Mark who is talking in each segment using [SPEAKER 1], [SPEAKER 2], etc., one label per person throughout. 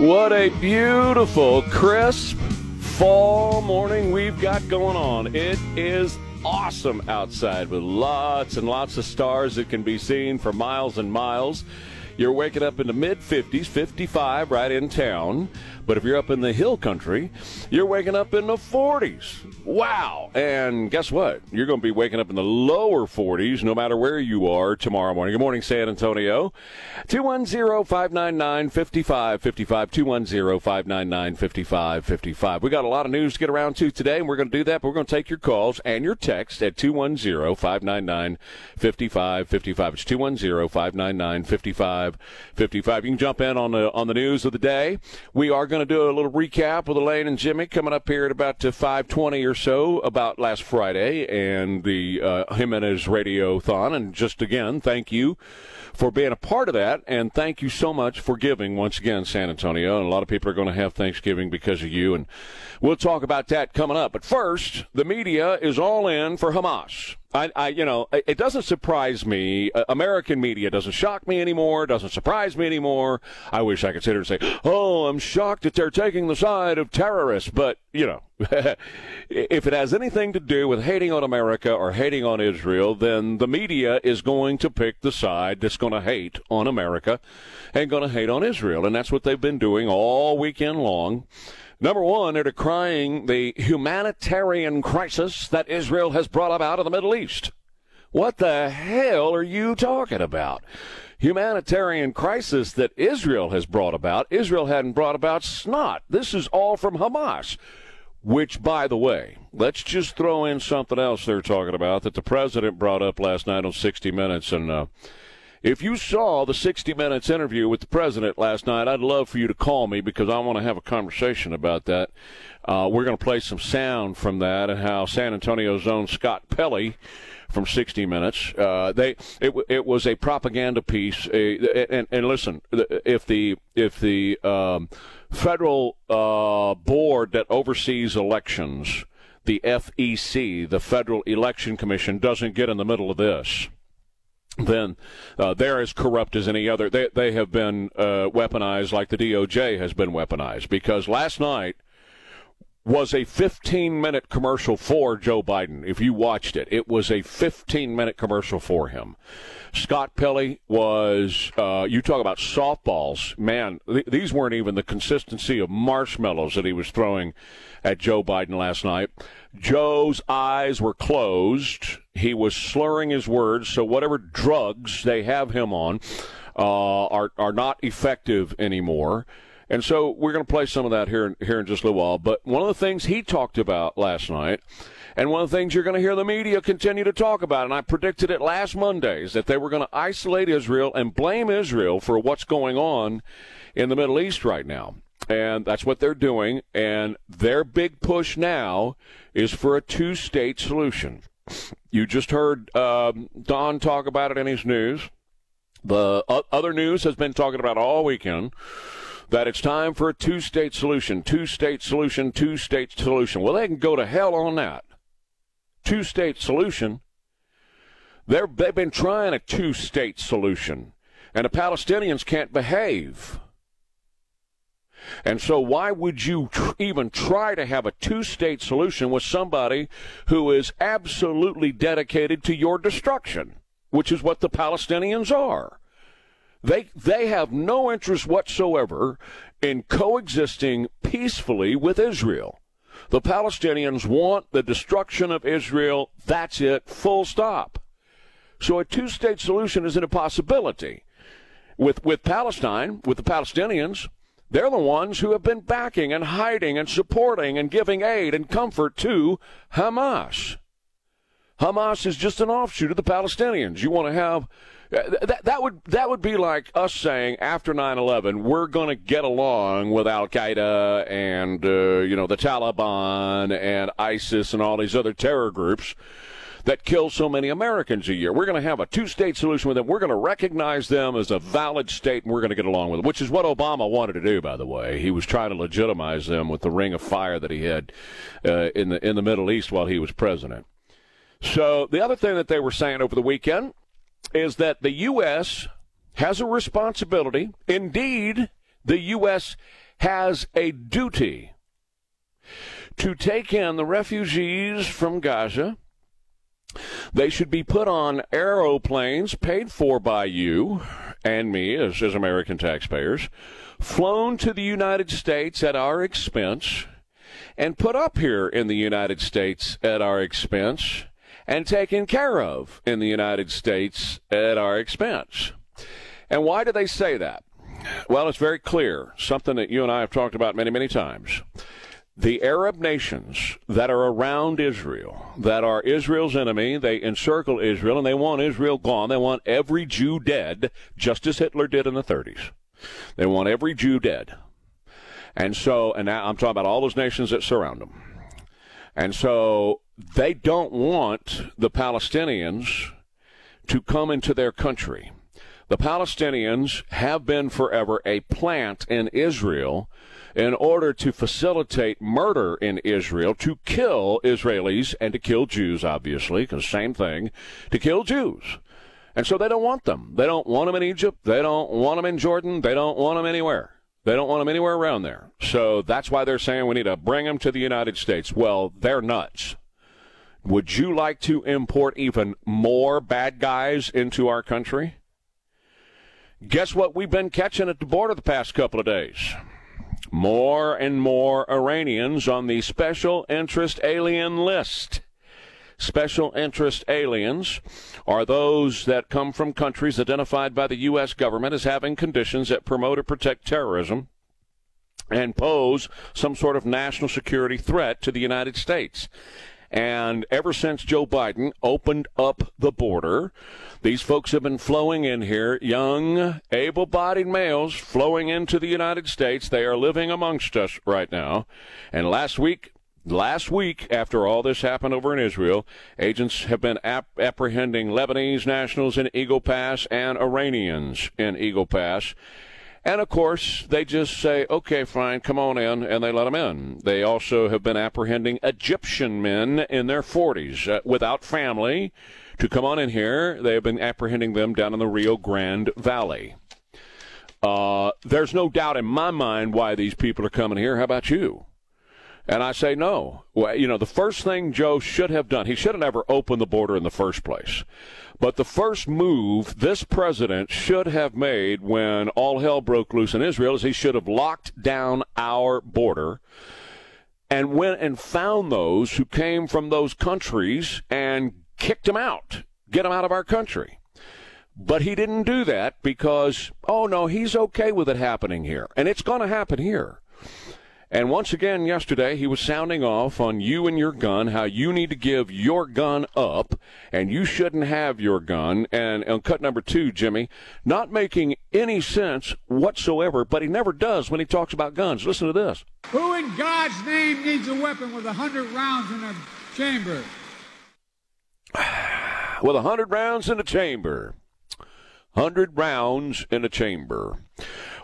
[SPEAKER 1] What a beautiful, crisp fall morning we've got going on. It is awesome outside with lots and lots of stars that can be seen for miles and miles. You're waking up in the mid 50s, 55 right in town. But if you're up in the hill country, you're waking up in the 40s. Wow. And guess what? You're going to be waking up in the lower 40s no matter where you are tomorrow morning. Good morning, San Antonio. 210 599 5555. 210 599 5555. We got a lot of news to get around to today, and we're going to do that. But we're going to take your calls and your text at 210 599 5555. It's 210 599 5555. You can jump in on the, on the news of the day. We are going to do a little recap with Elaine and Jimmy coming up here at about 520 or so about last Friday and the uh, Jimenez Radiothon. And just again, thank you for being a part of that, and thank you so much for giving once again, San Antonio. And a lot of people are going to have Thanksgiving because of you, and we'll talk about that coming up. But first, the media is all in for Hamas. I, I, you know, it doesn't surprise me. Uh, American media doesn't shock me anymore. Doesn't surprise me anymore. I wish I could sit here and say, "Oh, I'm shocked that they're taking the side of terrorists," but you know, if it has anything to do with hating on America or hating on Israel, then the media is going to pick the side that's going to hate on America and going to hate on Israel, and that's what they've been doing all weekend long. Number one, they're decrying the humanitarian crisis that Israel has brought about in the Middle East. What the hell are you talking about? Humanitarian crisis that Israel has brought about. Israel hadn't brought about snot. This is all from Hamas. Which, by the way, let's just throw in something else they're talking about that the president brought up last night on 60 Minutes. And uh, if you saw the 60 Minutes interview with the president last night, I'd love for you to call me because I want to have a conversation about that. Uh, we're going to play some sound from that and how San Antonio's own Scott Pelley from 60 Minutes. Uh, they it, it was a propaganda piece. and, and listen, if the if the um, federal uh, board that oversees elections, the FEC, the Federal Election Commission, doesn't get in the middle of this then uh, they're as corrupt as any other. They, they have been uh, weaponized like the DOJ has been weaponized because last night was a 15 minute commercial for Joe Biden. If you watched it, it was a 15 minute commercial for him. Scott Pelley was, uh, you talk about softballs. Man, th- these weren't even the consistency of marshmallows that he was throwing at Joe Biden last night. Joe's eyes were closed. He was slurring his words, so whatever drugs they have him on uh, are, are not effective anymore. And so we're going to play some of that here, here in just a little while. But one of the things he talked about last night, and one of the things you're going to hear the media continue to talk about, and I predicted it last Monday, is that they were going to isolate Israel and blame Israel for what's going on in the Middle East right now. And that's what they're doing. And their big push now is for a two state solution. You just heard um, Don talk about it in his news. The other news has been talking about all weekend that it's time for a two state solution, two state solution, two state solution. Well, they can go to hell on that. Two state solution. They're, they've been trying a two state solution, and the Palestinians can't behave. And so, why would you tr- even try to have a two state solution with somebody who is absolutely dedicated to your destruction, which is what the Palestinians are? They they have no interest whatsoever in coexisting peacefully with Israel. The Palestinians want the destruction of Israel. That's it. Full stop. So a two-state solution is an impossibility. With with Palestine, with the Palestinians, they're the ones who have been backing and hiding and supporting and giving aid and comfort to Hamas. Hamas is just an offshoot of the Palestinians. You want to have that, that would that would be like us saying after 9/11 we're going to get along with Al Qaeda and uh, you know the Taliban and ISIS and all these other terror groups that kill so many Americans a year. We're going to have a two-state solution with them. We're going to recognize them as a valid state, and we're going to get along with them, which is what Obama wanted to do. By the way, he was trying to legitimize them with the ring of fire that he had uh, in the in the Middle East while he was president. So the other thing that they were saying over the weekend is that the U.S. has a responsibility. Indeed, the U.S. has a duty to take in the refugees from Gaza. They should be put on aeroplanes paid for by you and me as, as American taxpayers, flown to the United States at our expense, and put up here in the United States at our expense, and taken care of in the United States at our expense. And why do they say that? Well, it's very clear, something that you and I have talked about many, many times. The Arab nations that are around Israel, that are Israel's enemy, they encircle Israel and they want Israel gone. They want every Jew dead, just as Hitler did in the 30s. They want every Jew dead. And so, and now I'm talking about all those nations that surround them. And so they don't want the Palestinians to come into their country. The Palestinians have been forever a plant in Israel in order to facilitate murder in Israel, to kill Israelis and to kill Jews, obviously, because same thing, to kill Jews. And so they don't want them. They don't want them in Egypt. They don't want them in Jordan. They don't want them anywhere. They don't want them anywhere around there. So that's why they're saying we need to bring them to the United States. Well, they're nuts. Would you like to import even more bad guys into our country? Guess what we've been catching at the border the past couple of days? More and more Iranians on the special interest alien list. Special interest aliens are those that come from countries identified by the U.S. government as having conditions that promote or protect terrorism and pose some sort of national security threat to the United States. And ever since Joe Biden opened up the border, these folks have been flowing in here, young, able bodied males flowing into the United States. They are living amongst us right now. And last week, Last week, after all this happened over in Israel, agents have been ap- apprehending Lebanese nationals in Eagle Pass and Iranians in Eagle Pass. And of course, they just say, okay, fine, come on in, and they let them in. They also have been apprehending Egyptian men in their 40s uh, without family to come on in here. They have been apprehending them down in the Rio Grande Valley. Uh, there's no doubt in my mind why these people are coming here. How about you? And I say no. Well, you know, the first thing Joe should have done, he should have never opened the border in the first place. But the first move this president should have made when all hell broke loose in Israel is he should have locked down our border and went and found those who came from those countries and kicked them out, get them out of our country. But he didn't do that because, oh no, he's okay with it happening here. And it's going to happen here. And once again, yesterday, he was sounding off on you and your gun, how you need to give your gun up, and you shouldn't have your gun. And on cut number two, Jimmy, not making any sense whatsoever, but he never does when he talks about guns. Listen to this.
[SPEAKER 2] Who in God's name needs a weapon with a 100 rounds in a chamber?
[SPEAKER 1] with a 100 rounds in a chamber. 100 rounds in a chamber.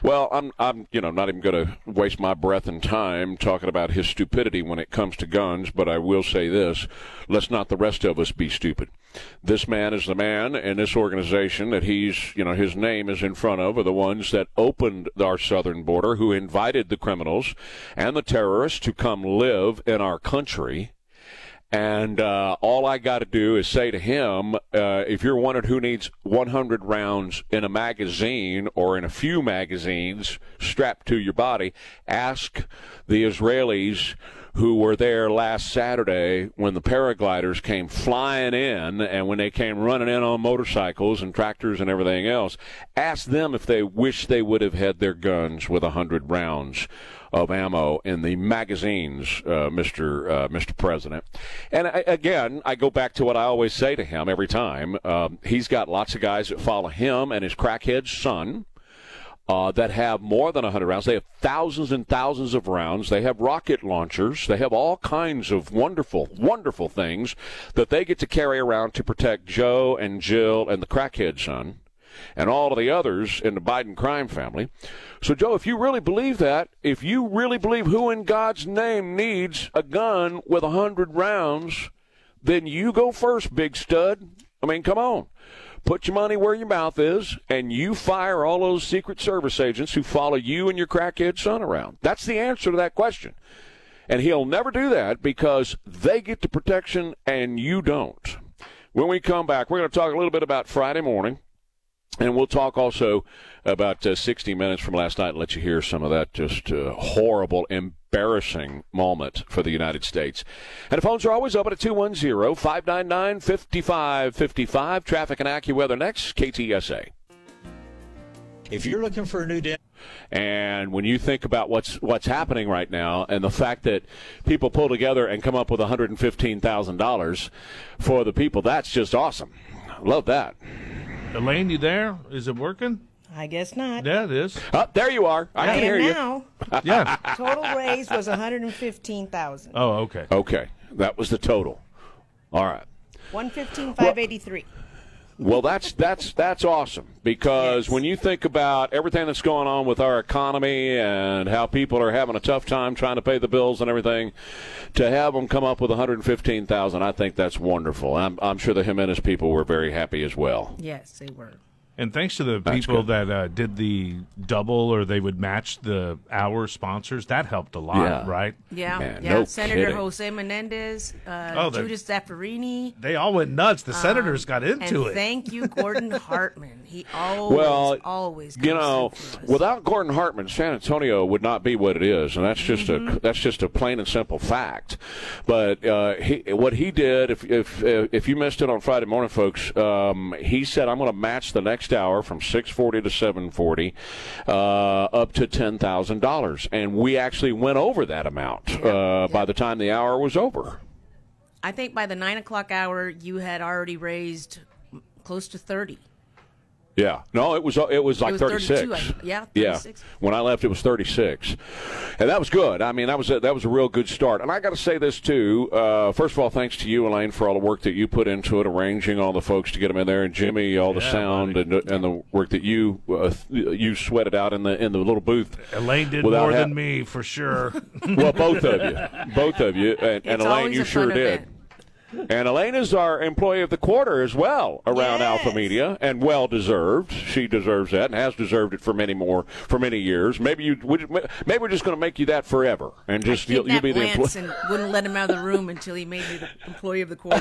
[SPEAKER 1] Well, I'm, I'm, you know, not even going to waste my breath and time talking about his stupidity when it comes to guns, but I will say this: let's not the rest of us be stupid. This man is the man, and this organization that he's, you know, his name is in front of are the ones that opened our southern border, who invited the criminals and the terrorists to come live in our country and uh, all I got to do is say to him, uh, if you're wondering who needs 100 rounds in a magazine or in a few magazines strapped to your body, ask the Israelis who were there last Saturday when the paragliders came flying in and when they came running in on motorcycles and tractors and everything else. Ask them if they wish they would have had their guns with 100 rounds of ammo in the magazines, uh, Mr. Uh, Mr. President. And I, again, I go back to what I always say to him every time. Um, he's got lots of guys that follow him and his crackhead son. Uh, that have more than 100 rounds. They have thousands and thousands of rounds. They have rocket launchers. They have all kinds of wonderful, wonderful things that they get to carry around to protect Joe and Jill and the crackhead son and all of the others in the Biden crime family. So, Joe, if you really believe that, if you really believe who in God's name needs a gun with a hundred rounds, then you go first, big stud. I mean, come on. put your money where your mouth is and you fire all those Secret Service agents who follow you and your crackhead son around? That's the answer to that question. And he'll never do that because they get the protection and you don't. When we come back, we're going to talk a little bit about Friday morning. And we'll talk also about uh, 60 Minutes from last night and let you hear some of that just uh, horrible, embarrassing moment for the United States. And the phones are always open at 210 599 5555. Traffic and AccuWeather next, KTSA.
[SPEAKER 3] If you're looking for a new dentist,
[SPEAKER 1] and when you think about what's what's happening right now, and the fact that people pull together and come up with 115 thousand dollars for the people, that's just awesome. Love that.
[SPEAKER 4] Elaine, you there? Is it working?
[SPEAKER 5] I guess not.
[SPEAKER 4] Yeah, it is.
[SPEAKER 1] Oh, there you are. I,
[SPEAKER 5] I
[SPEAKER 1] can
[SPEAKER 5] am
[SPEAKER 1] hear you.
[SPEAKER 5] now.
[SPEAKER 4] Yeah.
[SPEAKER 5] Total raise was 115,000.
[SPEAKER 4] Oh, okay.
[SPEAKER 1] Okay, that was the total. All right.
[SPEAKER 5] 115,583.
[SPEAKER 1] Well, that's that's that's awesome because
[SPEAKER 5] Yes.
[SPEAKER 1] when you think about everything that's going on with our economy and how people are having a tough time trying to pay the bills and everything, to have them come up with 115,000, I think that's wonderful. I'm I'm sure the Jimenez people were very happy as well.
[SPEAKER 5] Yes, they were.
[SPEAKER 4] And thanks to the
[SPEAKER 1] That's
[SPEAKER 4] people
[SPEAKER 1] good.
[SPEAKER 4] that uh, did the double or they would match the hour sponsors, that helped a lot,
[SPEAKER 1] Yeah.
[SPEAKER 4] right?
[SPEAKER 5] Yeah,
[SPEAKER 1] Man,
[SPEAKER 5] yeah.
[SPEAKER 1] no
[SPEAKER 5] Senator
[SPEAKER 1] kidding.
[SPEAKER 5] Jose Menendez, uh,
[SPEAKER 4] Oh, they-
[SPEAKER 5] Judith Zaffirini.
[SPEAKER 4] They all went nuts. The senators got into
[SPEAKER 5] and
[SPEAKER 4] it.
[SPEAKER 5] thank you, Gordon Hartman. He always,
[SPEAKER 1] Well,
[SPEAKER 5] always,
[SPEAKER 1] you know,
[SPEAKER 5] through for us.
[SPEAKER 1] without Gordon Hartman, San Antonio would not be what it is, and that's just a that's just a plain and simple fact. But uh, he, what he did, if if if you missed it on Friday morning, folks, um, he said, "I'm going to match the next hour from 6:40 to 7:40, uh, up to ten thousand dollars," and we actually went over that amount uh, by the time the hour was over.
[SPEAKER 5] I think by the nine o'clock hour, you had already raised close to thirty.
[SPEAKER 1] Yeah, no, it was it was like
[SPEAKER 5] was
[SPEAKER 1] 36.
[SPEAKER 5] 32, I- yeah,
[SPEAKER 1] yeah. When I left, it was 36, and that was good. I mean, that was a, that was a real good start. And I got to say this too. Uh, first of all, thanks to you, Elaine, for all the work that you put into it, arranging all the folks to get them in there, and Jimmy, all the
[SPEAKER 4] Yeah,
[SPEAKER 1] sound and and the work that you uh, you sweated out in the in the little booth.
[SPEAKER 4] Elaine did more
[SPEAKER 1] ha-
[SPEAKER 4] than me, for sure.
[SPEAKER 1] Well, both of you, both of you, and, and Elaine, you sure did.
[SPEAKER 5] event.
[SPEAKER 1] And Elaine is our employee of the quarter as well around
[SPEAKER 5] Yes.
[SPEAKER 1] Alpha Media, and well deserved. She deserves that, and has deserved it for many more for many years. Maybe you, we- maybe we're just going to make you that forever, and just you'll, you'll be the employee.
[SPEAKER 5] and wouldn't let him out of the room until he made me the employee of the quarter.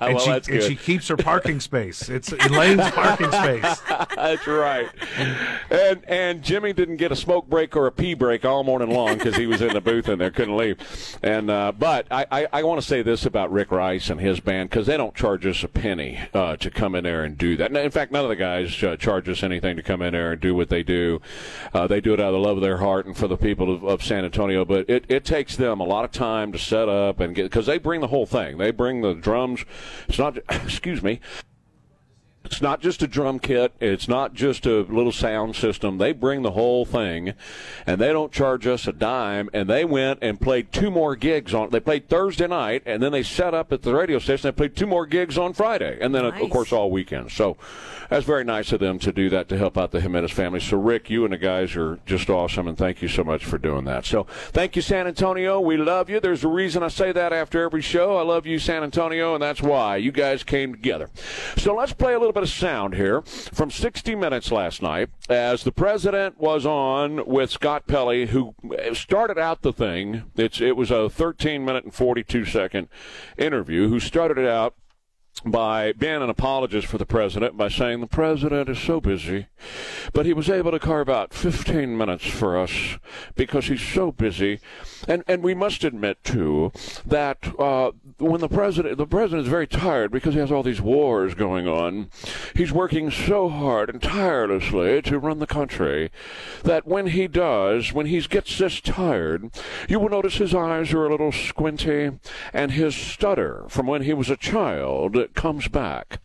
[SPEAKER 4] and,
[SPEAKER 1] well,
[SPEAKER 4] she,
[SPEAKER 1] that's
[SPEAKER 4] and she keeps her parking space. It's Elaine's parking space.
[SPEAKER 1] That's right. And and Jimmy didn't get a smoke break or a pee break all morning long because he was in the booth and there couldn't leave. And uh, but I, I, I want to say this about Rick Rice and his band because they don't charge us a penny uh, to come in there and do that. In fact, none of the guys uh, charge us anything to come in there and do what they do. Uh, they do it out of the love of their heart and for the people of, of San Antonio. But it, it takes them a lot of time to set up and get because they bring the whole thing. They bring the drums. It's not. Excuse me. It's not just a drum kit. It's not just a little sound system. They bring the whole thing, and they don't charge us a dime. And they went and played two more gigs on. They played Thursday night, and then they set up at the radio station. They played two more gigs on Friday, and then of course all weekend. So that's very nice of them to do that to help out the Jimenez family. So Rick, you and the guys are just awesome, and thank you so much for doing that. So thank you, San Antonio. We love you. There's a reason I say that after every show. I love you, San Antonio, and that's why you guys came together. So let's play a little bit of sound here from 60 Minutes last night as the president was on with Scott Pelley, who started out the thing. It's it was a 13 minute and 42 second interview. Who started it out by being an apologist for the president by saying the president is so busy, but he was able to carve out 15 minutes for us because he's so busy. And and we must admit too that uh, when the president the president is very tired because he has all these wars going on, he's working so hard and tirelessly to run the country that when he does, when he gets this tired, you will notice his eyes are a little squinty and his stutter from when he was a child comes back.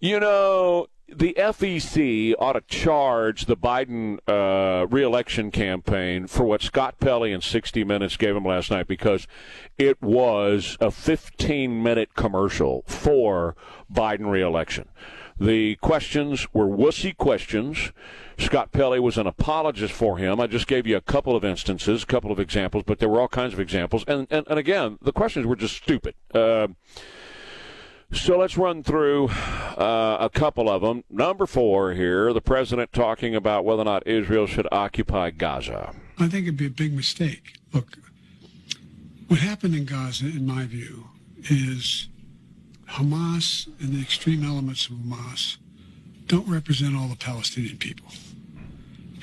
[SPEAKER 1] You know, the FEC ought to charge the Biden uh, reelection campaign for what Scott Pelley in 60 Minutes gave him last night because it was a 15 minute commercial for Biden reelection. The questions were wussy questions. Scott Pelley was an apologist for him. I just gave you a couple of instances, a couple of examples, but there were all kinds of examples. And, and, and again, the questions were just stupid. Uh, So let's run through uh, a couple of them. Number four here, the president talking about whether or not Israel should occupy Gaza.
[SPEAKER 2] I think it'd be a big mistake. Look, what happened in Gaza, in my view, is Hamas and the extreme elements of Hamas don't represent all the Palestinian people.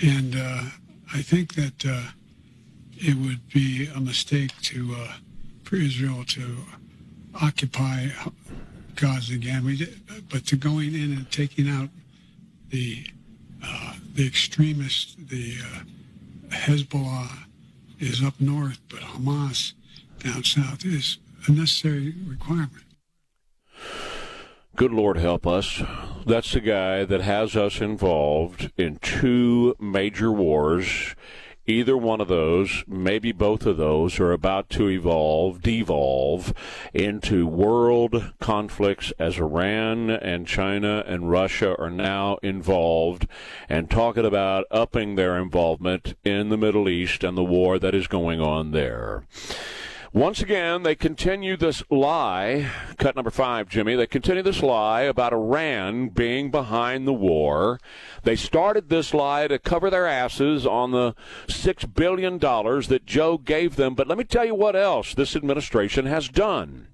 [SPEAKER 2] And uh, I think that uh, it would be a mistake to uh, for Israel to occupy Gaza again. We did, but to going in and taking out the uh, the extremists, the uh, Hezbollah is up north, but Hamas down south is a necessary requirement.
[SPEAKER 1] Good Lord help us. That's the guy that has us involved in two major wars. Either one of those, maybe both of those, are about to evolve, devolve into world conflicts as Iran and China and Russia are now involved and talking about upping their involvement in the Middle East and the war that is going on there. Once again, they continue this lie. Cut number five, Jimmy. They continue this lie about Iran being behind the war. They started this lie to cover their asses on the $6 billion that Joe gave them. But let me tell you what else this administration has done.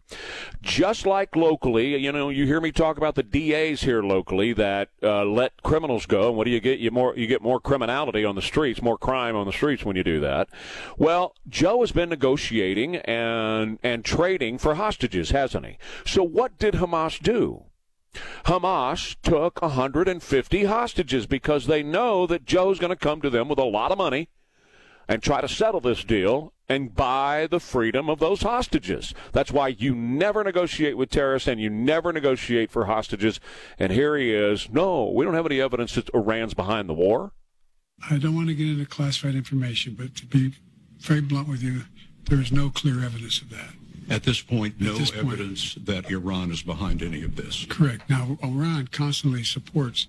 [SPEAKER 1] Just like locally, you know, you hear me talk about the DAs here locally that uh, let criminals go, and what do you get? You more you get more criminality on the streets, more crime on the streets when you do that. Well, Joe has been negotiating and and trading for hostages, hasn't he? So what did Hamas do? Hamas took 150 hostages because they know that Joe's going to come to them with a lot of money and try to settle this deal and buy the freedom of those hostages. That's why you never negotiate with terrorists and you never negotiate for hostages. And here he is. No, we don't have any evidence that Iran's behind the war.
[SPEAKER 2] I don't want to get into classified information, but to be very blunt with you, there is no clear evidence of that.
[SPEAKER 6] At this point, no
[SPEAKER 2] this point.
[SPEAKER 6] evidence that Iran is behind any of this.
[SPEAKER 2] Correct. Now, Iran constantly supports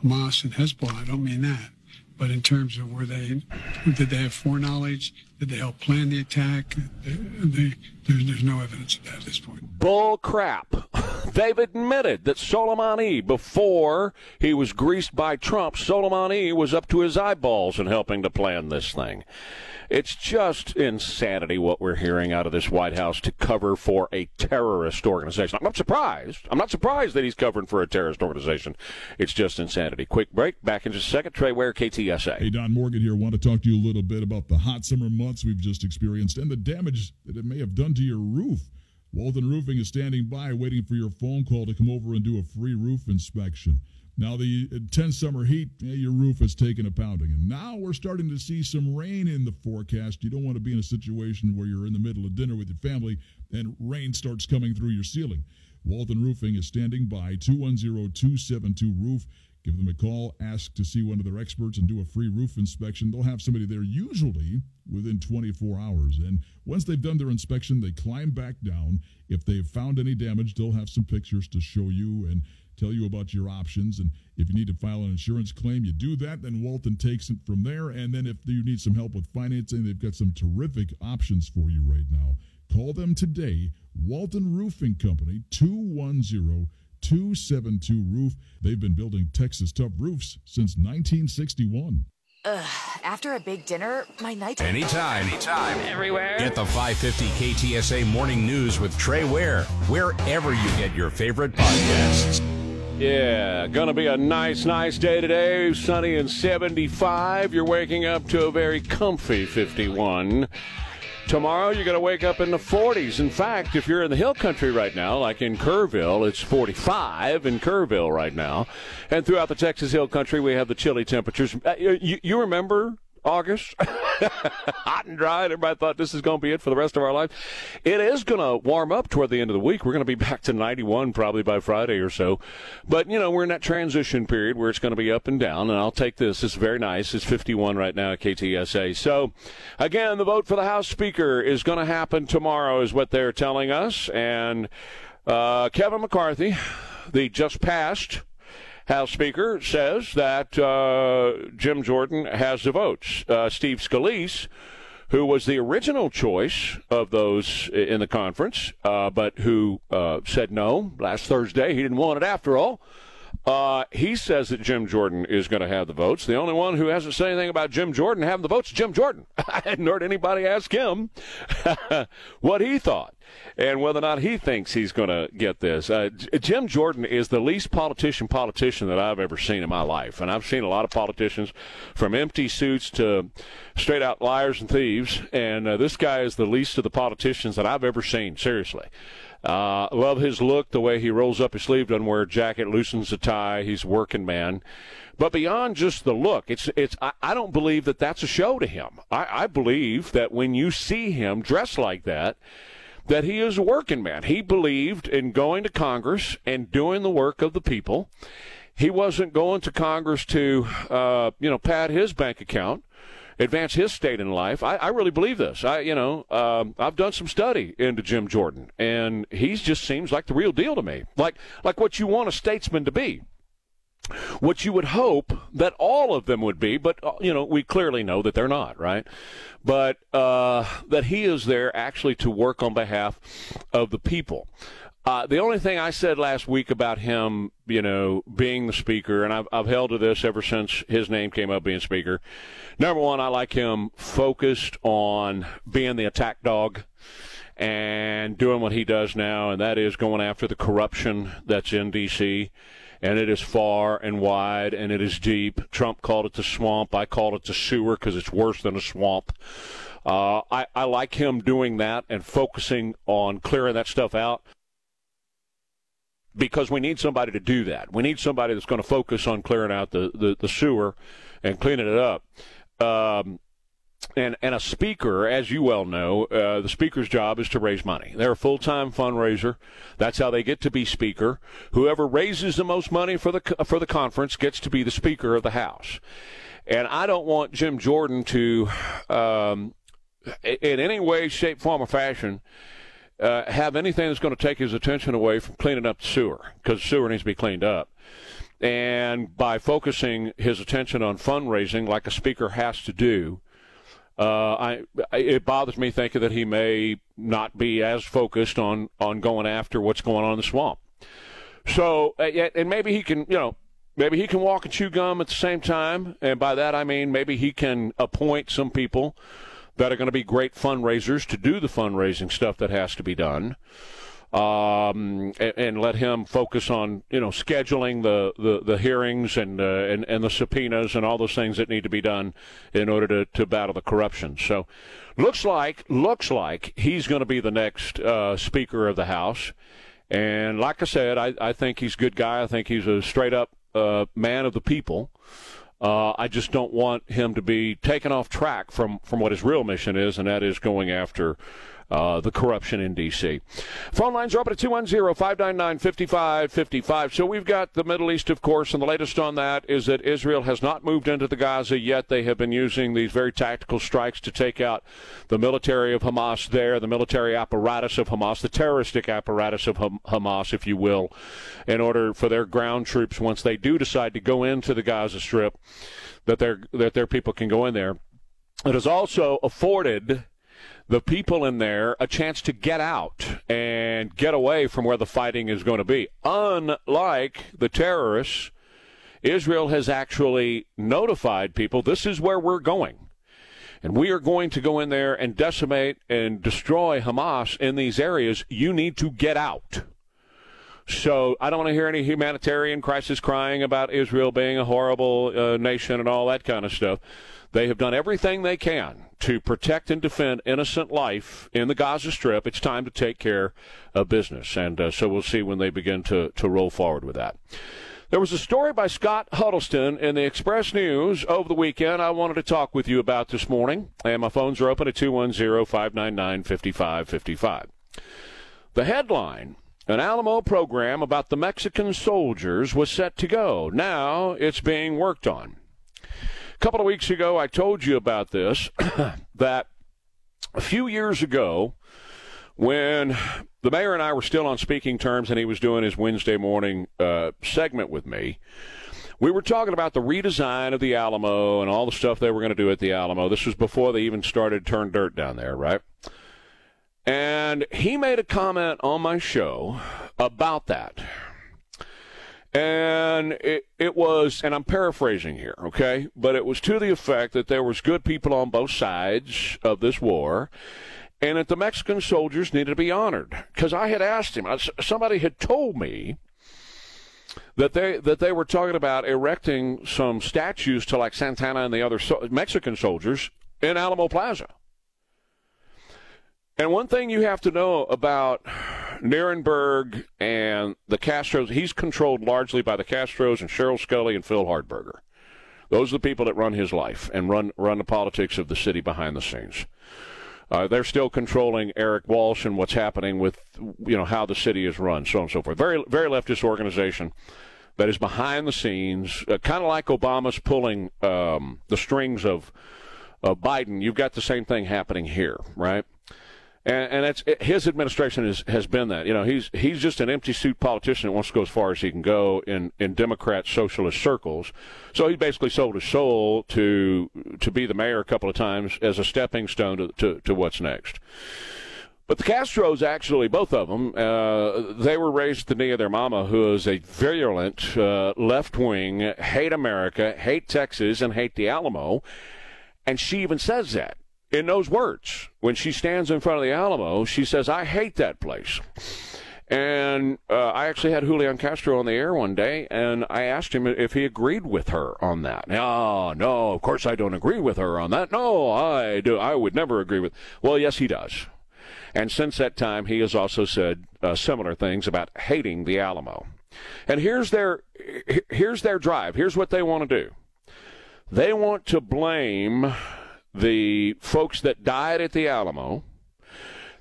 [SPEAKER 2] Hamas and Hezbollah. I don't mean that. But in terms of where they did they have foreknowledge? Did they help plan the attack? They, there's, there's no evidence of that at this point.
[SPEAKER 1] Bull crap. They've admitted that Soleimani, before he was greased by Trump, Soleimani was up to his eyeballs in helping to plan this thing. It's just insanity what we're hearing out of this White House to cover for a terrorist organization. I'm not surprised. I'm not surprised that he's covering for a terrorist organization. It's just insanity. Quick break. Back in just a second. Trey Ware, KTSA.
[SPEAKER 7] Hey, Don Morgan here. Want to talk to you a little bit about the hot summer months we've just experienced and the damage that it may have done to your roof. Walton Roofing is standing by waiting for your phone call to come over and do a free roof inspection. Now, the intense summer heat, your roof has taken a pounding. And now we're starting to see some rain in the forecast. You don't want to be in a situation where you're in the middle of dinner with your family and rain starts coming through your ceiling. Walton Roofing is standing by 210 272 Roof. Give them a call, ask to see one of their experts, and do a free roof inspection. They'll have somebody there usually within 24 hours. And once they've done their inspection, they climb back down. If they've found any damage, they'll have some pictures to show you and tell you about your options. And if you need to file an insurance claim, you do that. Then Walton takes it from there. And then if you need some help with financing, they've got some terrific options for you right now. Call them today. Walton Roofing Company, 210 272 Roof. They've been building Texas tough roofs since 1961.
[SPEAKER 8] Ugh, after a big dinner, my night.
[SPEAKER 9] Anytime.
[SPEAKER 10] Anytime.
[SPEAKER 5] Everywhere.
[SPEAKER 9] Get the 550 KTSA Morning News with Trey Ware, wherever you get your favorite podcasts.
[SPEAKER 1] Yeah, gonna be a nice, nice day today. Sunny and 75. You're waking up to a very comfy 51. Tomorrow you're going to wake up in the 40s. In fact, if you're in the hill country right now, like in Kerrville, it's 45 in Kerrville right now. And throughout the Texas hill country, we have the chilly temperatures. Uh, you, you remember August, hot and dry. Everybody thought this is going to be it for the rest of our life. It is going to warm up toward the end of the week. We're going to be back to 91 probably by Friday or so. But, you know, we're in that transition period where it's going to be up and down. And I'll take this. It's very nice. It's 51 right now at KTSA. So, again, the vote for the House Speaker is going to happen tomorrow, is what they're telling us. And uh, Kevin McCarthy, the just passed House Speaker says that uh, Jim Jordan has the votes. Uh, Steve Scalise, who was the original choice of those in the conference, uh, but who uh, said no last Thursday. He didn't want it after all. Uh, he says that Jim Jordan is going to have the votes. The only one who hasn't said anything about Jim Jordan having the votes is Jim Jordan. I hadn't heard anybody ask him what he thought and whether or not he thinks he's going to get this. Uh, Jim Jordan is the least politician politician that I've ever seen in my life, and I've seen a lot of politicians from empty suits to straight out liars and thieves, and uh, this guy is the least of the politicians that I've ever seen. Seriously. Uh, love his look, the way he rolls up his sleeve, doesn't wear a jacket, loosens the tie. He's a working man. But beyond just the look, it's it's. I, I don't believe that that's a show to him. I, I believe that when you see him dressed like that, that he is a working man. He believed in going to Congress and doing the work of the people. He wasn't going to Congress to, uh, you know, pad his bank account advance his state in life. I, I really believe this. I, you know, um, I've done some study into Jim Jordan, and he just seems like the real deal to me. Like, like what you want a statesman to be. What you would hope that all of them would be, but uh, you know we clearly know that they're not, right? But uh, that he is there actually to work on behalf of the people. Uh, the only thing I said last week about him, you know, being the speaker, and I've, I've held to this ever since his name came up being speaker. Number one, I like him focused on being the attack dog and doing what he does now, and that is going after the corruption that's in D.C. And it is far and wide, and it is deep. Trump called it the swamp. I called it the sewer because it's worse than a swamp. Uh, I, I like him doing that and focusing on clearing that stuff out because we need somebody to do that. We need somebody that's going to focus on clearing out the, the, the sewer and cleaning it up. Um, and and a speaker, as you well know, uh, the speaker's job is to raise money. They're a full time fundraiser. That's how they get to be speaker. Whoever raises the most money for the for the conference gets to be the speaker of the house. And I don't want Jim Jordan to, um, in any way, shape, form, or fashion, uh, have anything that's going to take his attention away from cleaning up the sewer because sewer needs to be cleaned up. And by focusing his attention on fundraising, like a speaker has to do, uh, I it bothers me thinking that he may not be as focused on on going after what's going on in the swamp. So, uh, and maybe he can, you know, maybe he can walk and chew gum at the same time. And by that I mean maybe he can appoint some people that are going to be great fundraisers to do the fundraising stuff that has to be done. Um, and, and, let him focus on you know scheduling the, the, the hearings and, uh, and and the subpoenas and all those things that need to be done in order to, to battle the corruption. So, looks like looks like he's going to be the next uh, Speaker of the House. And like I said, I, I think he's a good guy. I think he's a straight up uh, man of the people. Uh, I just don't want him to be taken off track from, from what his real mission is, and that is going after uh, the corruption in D.C. Phone lines are open at 210 599 5555. So we've got the Middle East, of course, and the latest on that is that Israel has not moved into the Gaza yet. They have been using these very tactical strikes to take out the military of Hamas there, the military apparatus of Hamas, the terroristic apparatus of Hamas, if you will, in order for their ground troops, once they do decide to go into the Gaza Strip, that their, that their people can go in there. It has also afforded the people in there a chance to get out and get away from where the fighting is going to be. Unlike the terrorists, Israel has actually notified people this is where we're going. And we are going to go in there and decimate and destroy Hamas in these areas. You need to get out. So I don't want to hear any humanitarian crisis crying about Israel being a horrible uh, nation and all that kind of stuff. They have done everything they can to protect and defend innocent life in the Gaza Strip. It's time to take care of business. And uh, so we'll see when they begin to, to roll forward with that. There was a story by Scott Huddleston in the Express News over the weekend I wanted to talk with you about this morning. And my phones are open at 210 599 5555. The headline an Alamo program about the Mexican soldiers was set to go. Now it's being worked on. Couple of weeks ago, I told you about this that a few years ago, when the mayor and I were still on speaking terms and he was doing his Wednesday morning uh, segment with me, we were talking about the redesign of the Alamo and all the stuff they were going to do at the Alamo. This was before they even started turn dirt down there, right? And he made a comment on my show about that. And it, it was, and I'm paraphrasing here, okay? But it was to the effect that there was good people on both sides of this war and that the Mexican soldiers needed to be honored. Because I had asked him, somebody had told me that they that they were talking about erecting some statues to like Santa Anna and the other so- Mexican soldiers in Alamo Plaza. And one thing you have to know about Nirenberg and the Castros, he's controlled largely by the Castros and Sheryl Sculley and Phil Hardberger. Those are the people that run his life and run run the politics of the city behind the scenes. Uh, they're still controlling Erik Walsh and what's happening with you know how the city is run, so on and so forth. Very very leftist organization that is behind the scenes, uh, kind of like Obama's pulling um, the strings of of Biden. You've got the same thing happening here, right? And, and that's his administration is, has been that. You know, he's he's just an empty suit politician that wants to go as far as he can go in, in Democrat socialist circles. So he basically sold his soul to to be the mayor a couple of times as a stepping stone to, to, to what's next. But the Castros, actually, both of them, uh, they were raised at the knee of their mama, who is a virulent uh, left wing, hate America, hate Texas, and hate the Alamo. And she even says that in those words. When she stands in front of the Alamo, she says, I hate that place. And uh, I actually had Julian Castro on the air one day, and I asked him if he agreed with her on that. No, no, of course I don't agree with her on that. No, I do. I would never agree with. Well, yes, he does. And since that time, he has also said uh, similar things about hating the Alamo. And here's their here's their drive. Here's what they want to do. They want to blame the folks that died at the Alamo.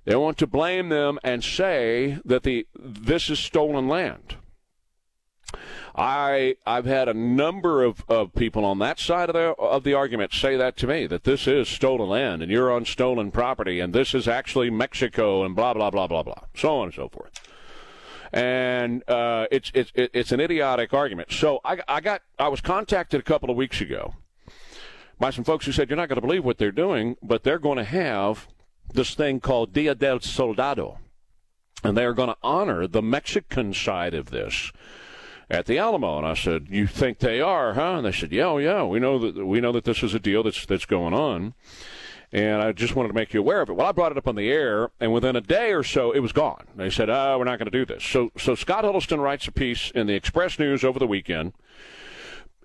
[SPEAKER 1] They want to blame them and say that the this is stolen land. I I've had a number of, of people on that side of the of the argument say that to me that this is stolen land and you're on stolen property and this is actually Mexico and blah blah blah blah blah so on and so forth. And uh, it's it's it's an idiotic argument. So I I got I was contacted a couple of weeks ago by some folks who said, You're not going to believe what they're doing, but they're going to have this thing called Dia del Soldado. And they are going to honor the Mexican side of this at the Alamo. And I said, "You think they are, huh?" And they said, "Yeah, oh, yeah. We know that we know that this is a deal that's that's going on." And I just wanted to make you aware of it. Well, I brought it up on the air, and within a day or so, it was gone. They said, "Oh, we're not going to do this." So, so Scott Huddleston writes a piece in the Express News over the weekend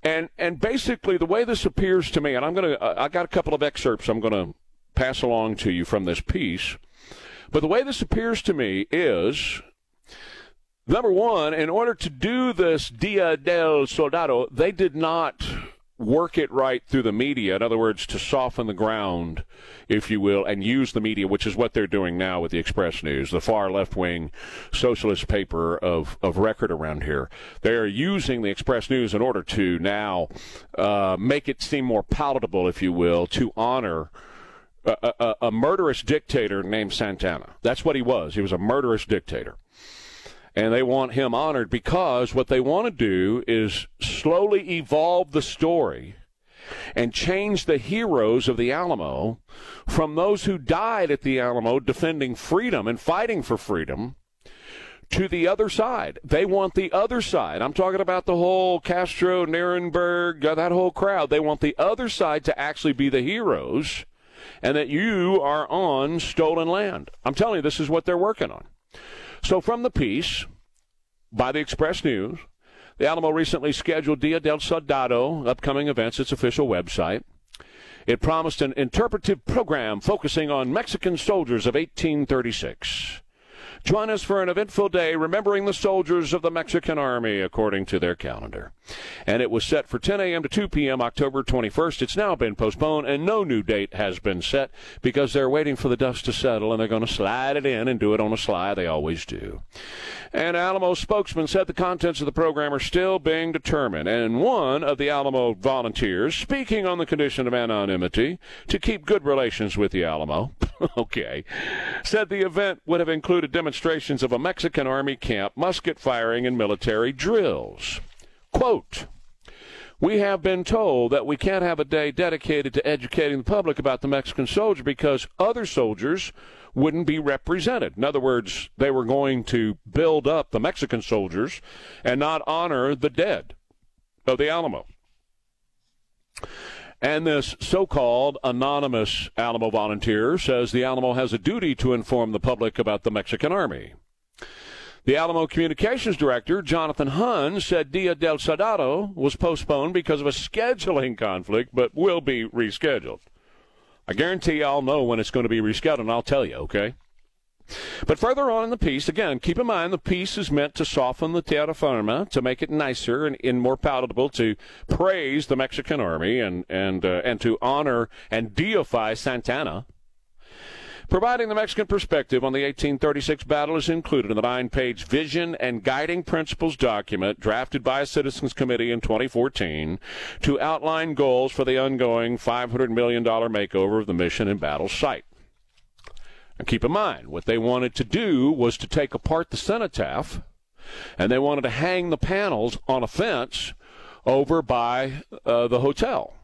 [SPEAKER 1] and and basically the way this appears to me, and I'm gonna I got a couple of excerpts I'm gonna pass along to you from this piece, but the way this appears to me is number one, in order to do this Dia del Soldado, they did not work it right through the media. In other words, to soften the ground, if you will, and use the media, which is what they're doing now with the Express News, the far left wing socialist paper of, of record around here. They are using the Express News in order to now uh, make it seem more palatable, if you will, to honor. A, a, a murderous dictator named Santa Anna. That's what he was. He was a murderous dictator and they want him honored because what they want to do is slowly evolve the story and change the heroes of the Alamo from those who died at the Alamo defending freedom and fighting for freedom to the other side. They want the other side. I'm talking about the whole Castro, Nirenberg, uh, that whole crowd. They want the other side to actually be the heroes and that you are on stolen land. I'm telling you, this is what they're working on. So, from the piece by the Express News, the Alamo recently scheduled Dia del Soldado upcoming events, its official website. It promised an interpretive program focusing on Mexican soldiers of 1836. Join us for an eventful day remembering the soldiers of the Mexican Army according to their calendar. And it was set for 10 a.m. to 2 p.m. October 21st. It's now been postponed and no new date has been set because they're waiting for the dust to settle and they're going to slide it in and do it on a slide. They always do. And Alamo spokesman said the contents of the program are still being determined. And one of the Alamo volunteers, speaking on the condition of anonymity to keep good relations with the Alamo, okay, said the event would have included demonstrations of a Mexican Army camp, musket firing, and military drills. Quote, we have been told that we can't have a day dedicated to educating the public about the Mexican soldier because other soldiers wouldn't be represented. In other words, they were going to build up the Mexican soldiers and not honor the dead of the Alamo. And this so called anonymous Alamo volunteer says the Alamo has a duty to inform the public about the Mexican Army. The Alamo Communications Director, Jonathan Hunn, said Dia del Soldado was postponed because of a scheduling conflict, but will be rescheduled. I guarantee I'll know when it's going to be rescheduled, and I'll tell you, okay? But further on in the piece, again, keep in mind the piece is meant to soften the terra firma, to make it nicer and, and more palatable, to praise the Mexican army and and uh, and to honor and deify Santa Anna. Providing the Mexican perspective on the 1836 battle is included in the nine page vision and guiding principles document drafted by a citizens committee in 2014 to outline goals for the ongoing $500 million makeover of the mission and battle site. And keep in mind, what they wanted to do was to take apart the cenotaph, and they wanted to hang the panels on a fence over by uh, the hotel.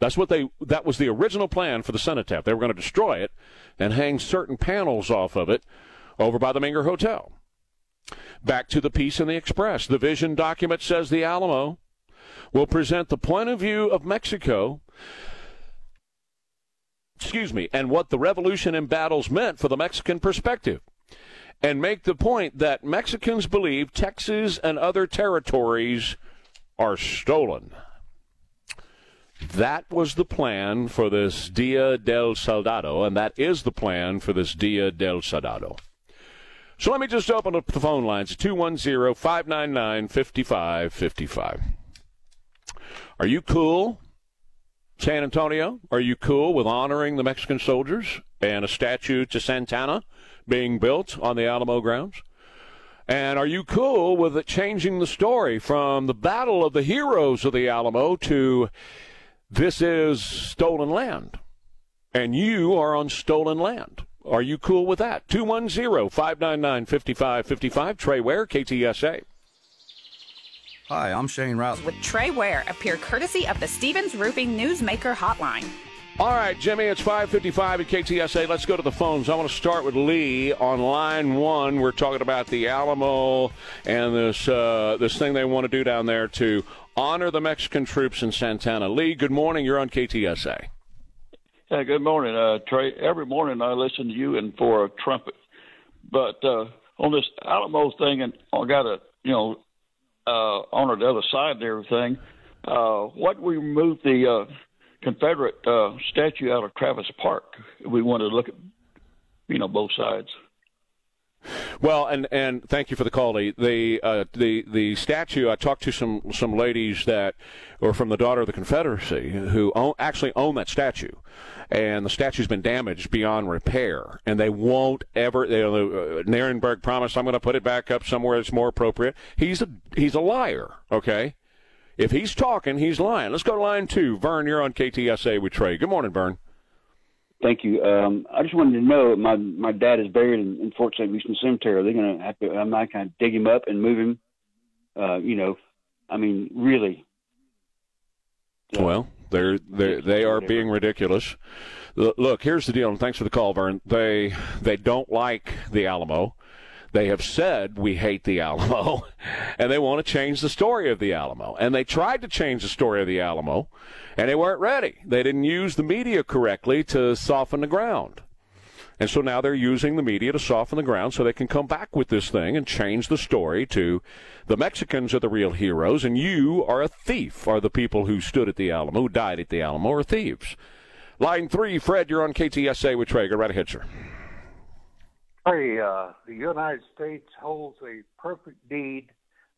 [SPEAKER 1] That's what they. That was the original plan for the cenotaph. They were going to destroy it and hang certain panels off of it over by the Menger Hotel. Back to the piece in the Express. The vision document says the Alamo will present the point of view of Mexico excuse me, and what the revolution and battles meant for the Mexican perspective. And make the point that Mexicans believe Texas and other territories are stolen. That was the plan for this Dia del Soldado, and that is the plan for this Dia del Soldado. So let me just open up the phone lines 210 599 5555. Are you cool San Antonio, are you cool with honoring the Mexican soldiers and a statue to Santa Anna being built on the Alamo grounds? And are you cool with it changing the story from the battle of the heroes of the Alamo to this is stolen land? And you are on stolen land. Are you cool with that? 210 599 5555. Trey Ware, KTSA.
[SPEAKER 10] Hi, I'm Shane Rouse.
[SPEAKER 11] With Trey Ware, appear courtesy of the Stevens Roofing Newsmaker Hotline.
[SPEAKER 1] All right, Jimmy, it's 555 at KTSA. Let's go to the phones. I want to start with Lee on line one. We're talking about the Alamo and this uh, this thing they want to do down there to honor the Mexican troops in Santa Anna. Lee, good morning. You're on KTSA.
[SPEAKER 12] Yeah, good morning, uh, Trey. Every morning I listen to you and for a trumpet. But uh, on this Alamo thing, and I got to, you know, uh, on the other side and everything. Uh, what we removed the uh, Confederate uh, statue out of Travis Park? We wanted to look at, you know, both sides.
[SPEAKER 1] Well, and and thank you for the call. The the uh, the the statue. I talked to some some ladies that were from the Daughter of the Confederacy who own, actually own that statue, and the statue's been damaged beyond repair, and they won't ever. They, uh, Nirenberg promised I'm going to put it back up somewhere that's more appropriate. He's a he's a liar. Okay, if he's talking, he's lying. Let's go to line two. Vern, you're on KTSA with Trey. Good morning, Vern.
[SPEAKER 13] Thank you. Um, I just wanted to know my my dad is buried in, in Fort St. Lucie Cemetery. Are they going to have to? I'm not going to dig him up and move him. Uh, you know, I mean, really.
[SPEAKER 1] So, well, they're they they are being ridiculous. Look, here's the deal. And thanks for the call, Vern. They they don't like the Alamo. They have said we hate the Alamo, and they want to change the story of the Alamo. And they tried to change the story of the Alamo, and they weren't ready. They didn't use the media correctly to soften the ground. And so now they're using the media to soften the ground so they can come back with this thing and change the story to the Mexicans are the real heroes and you are a thief, are the people who stood at the Alamo, who died at the Alamo, are thieves. Line three, Fred, you're on KTSA with Traeger. Right ahead, sir.
[SPEAKER 14] Hey, uh, the United States holds a perfect deed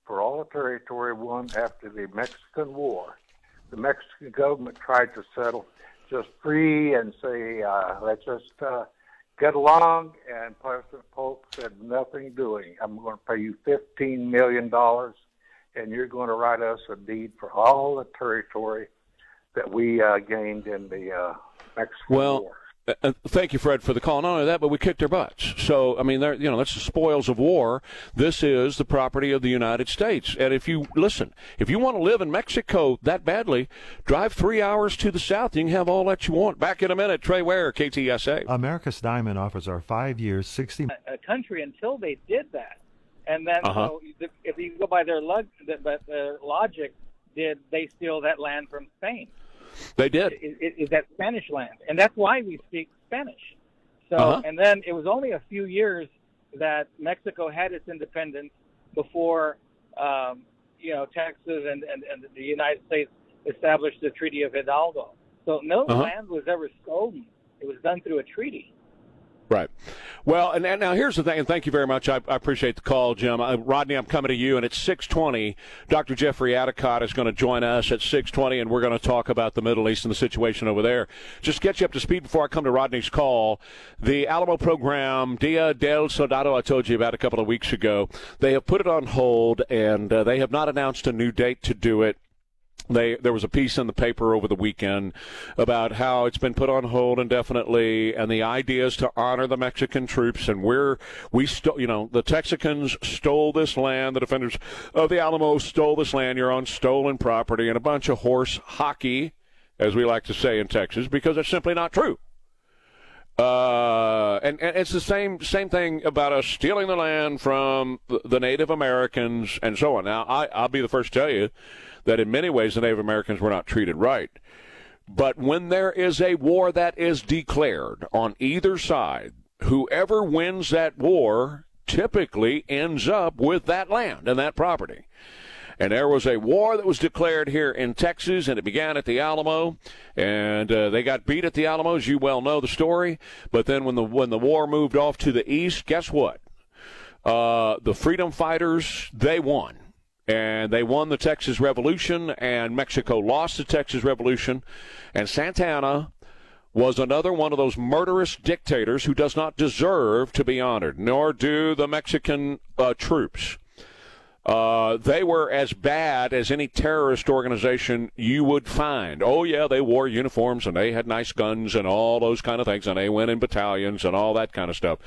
[SPEAKER 14] for all the territory won after the Mexican War. The Mexican government tried to settle just free and say, uh, let's just uh, get along, and President Polk said, nothing doing. I'm going to pay you $15 million, and you're going to write us a deed for all the territory that we uh, gained in the uh, Mexican
[SPEAKER 1] well,
[SPEAKER 14] War.
[SPEAKER 1] Uh, thank you, Fred, for the call. Not only that, but we kicked their butts. So, I mean, you know, that's the spoils of war. This is the property of the United States. And if you listen, if you want to live in Mexico that badly, drive three hours to the south. You can have all that you want. Back in a minute, Trey Ware, KTSA.
[SPEAKER 15] America's Diamond offers our five years, sixty. 60-
[SPEAKER 16] a country until they did that, and then
[SPEAKER 1] uh-huh.
[SPEAKER 16] so if you go by their, log- their logic, did they steal that land from Spain?
[SPEAKER 1] They did.
[SPEAKER 16] Is, is that Spanish land, and that's why we speak Spanish. So,
[SPEAKER 1] uh-huh.
[SPEAKER 16] and then it was only a few years that Mexico had its independence before, um, you know, Texas and, and, and the United States established the Treaty of Hidalgo. So no
[SPEAKER 1] uh-huh.
[SPEAKER 16] land was ever stolen. It was done through a treaty.
[SPEAKER 1] Right. Well, and, and, now here's the thing, and thank you very much. I, I appreciate the call, Jim. Uh, Rodney, I'm coming to you, and it's 6:20, Dr. Jeffrey Addicott is going to join us at 6:20, and we're going to talk about the Middle East and the situation over there. Just get you up to speed before I come to Rodney's call. The Alamo program, Dia del Soldado, I told you about a couple of weeks ago. They have put it on hold, and uh, they have not announced a new date to do it. They, there was a piece in the paper over the weekend about how it's been put on hold indefinitely, and the idea is to honor the Mexican troops. And we're we stole, you know, the Texicans stole this land. The defenders of the Alamo stole this land. You're on stolen property, and a bunch of horse hockey, as we like to say in Texas, because it's simply not true. Uh, and, and it's the same same thing about us stealing the land from the Native Americans and so on. Now, I, I'll be the first to tell you that in many ways the Native Americans were not treated right. But when there is a war that is declared on either side, whoever wins that war typically ends up with that land and that property. And there was a war that was declared here in Texas, and it began at the Alamo, and uh, they got beat at the Alamo, as you well know the story. But then when the when the war moved off to the east, guess what? Uh, the freedom fighters they won and they won the Texas Revolution, and Mexico lost the Texas Revolution, and Santa Anna was another one of those murderous dictators who does not deserve to be honored, nor do the Mexican uh, troops. Uh, they were as bad as any terrorist organization you would find. Oh, yeah, they wore uniforms and they had nice guns and all those kind of things, and they went in battalions and all that kind of stuff.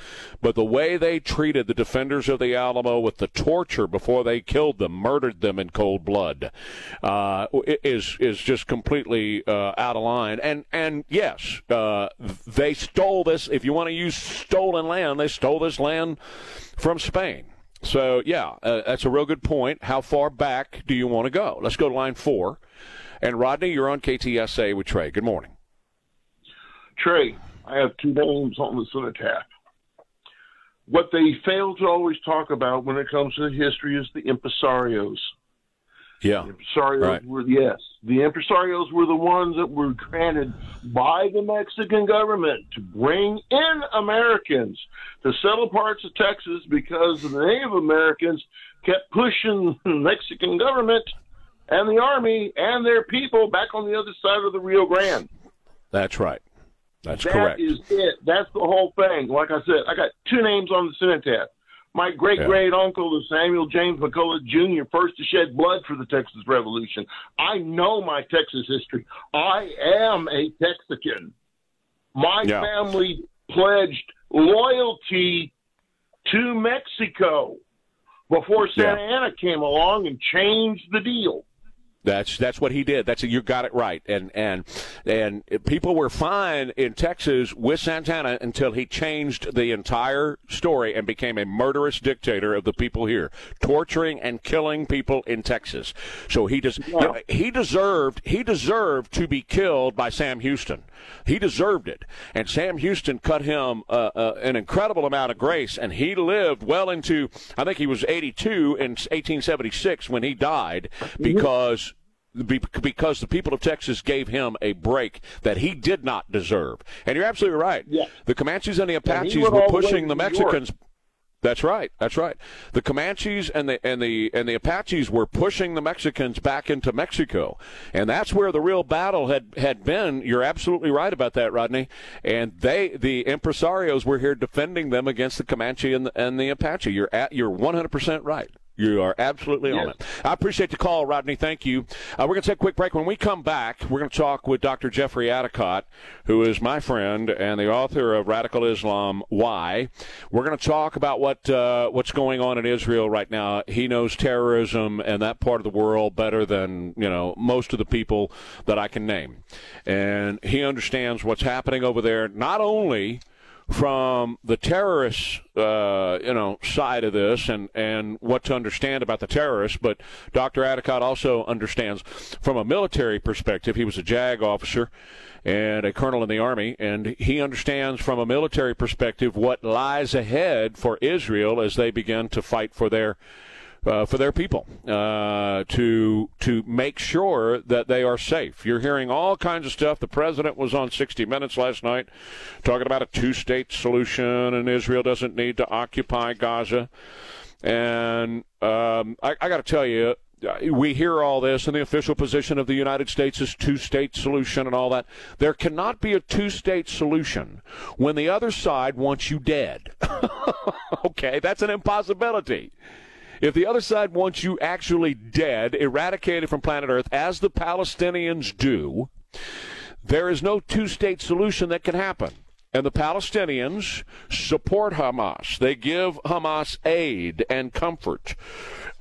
[SPEAKER 1] But the way they treated the defenders of the Alamo with the torture before they killed them, murdered them in cold blood, uh, is is just completely uh, out of line. And and yes, uh, they stole this. If you want to use stolen land, they stole this land from Spain. So, yeah, uh, that's a real good point. How far back do you want to go? Let's go to line four. And Rodney, you're on KTSA with Trey. Good morning.
[SPEAKER 17] Trey, I have two names on the cenotaph. What they fail to always talk about when it comes to history is the impresarios.
[SPEAKER 1] Yeah.
[SPEAKER 17] The impresarios
[SPEAKER 1] right.
[SPEAKER 17] were, yes, the impresarios were the ones that were granted by the Mexican government to bring in Americans to settle parts of Texas because the Native Americans kept pushing the Mexican government and the army and their people back on the other side of the Rio Grande.
[SPEAKER 1] That's right. That's
[SPEAKER 17] that
[SPEAKER 1] correct.
[SPEAKER 17] That is it. That's the whole thing. Like I said, I got two names on the cenotaph. My great great uncle is Samuel James McCulloch Jr., first to shed blood for the Texas Revolution. I know my Texas history. I am a Texican. My
[SPEAKER 1] Yeah.
[SPEAKER 17] family pledged loyalty to Mexico before Santa Anna came along and changed the deal.
[SPEAKER 1] That's that's what he did. That's you got it right. And and and people were fine in Texas with Santa Anna until he changed the entire story and became a murderous dictator of the people here, torturing and killing people in Texas. So he does you know, he deserved he deserved to be killed by Sam Houston. He deserved it. And Sam Houston cut him uh, uh, an incredible amount of grace, and he lived well into I think he was 82 in 1876 when he died because be- because the people of Texas gave him a break that he did not deserve. And you're absolutely right.
[SPEAKER 17] Yeah.
[SPEAKER 1] The Comanches and the Apaches were
[SPEAKER 17] the
[SPEAKER 1] pushing the
[SPEAKER 17] York.
[SPEAKER 1] Mexicans. That's right. That's right. The Comanches and the and the and the Apaches were pushing the Mexicans back into Mexico, and that's where the real battle had had been. You're absolutely right about that, Rodney. And they, the impresarios, were here defending them against the Comanche and the, and the Apache. You're at you're 100 percent right. You are absolutely on it. I appreciate the call, Rodney. Thank you. Uh, we're going to take a quick break. When we come back, we're going to talk with Dr. Jeffrey Addicott, who is my friend and the author of Radical Islam Why. We're going to talk about what uh, what's going on in Israel right now. He knows terrorism and that part of the world better than you know most of the people that I can name, and he understands what's happening over there. Not only from the terrorist, uh, you know, side of this and, and what to understand about the terrorists, but Dr. Addicott also understands from a military perspective. He was a JAG officer and a colonel in the army, and he understands from a military perspective what lies ahead for Israel as they begin to fight for their uh, for their people uh, to to make sure that they are safe. You're hearing all kinds of stuff. The president was on 60 Minutes last night talking about a two-state solution, and Israel doesn't need to occupy Gaza. And um, I, I got to tell you, we hear all this, and the official position of the United States is two-state solution and all that. There cannot be a two-state solution when the other side wants you dead. okay, that's an impossibility. If the other side wants you actually dead, eradicated from planet Earth, as the Palestinians do, there is no two state solution that can happen. And the Palestinians support Hamas. They give Hamas aid and comfort.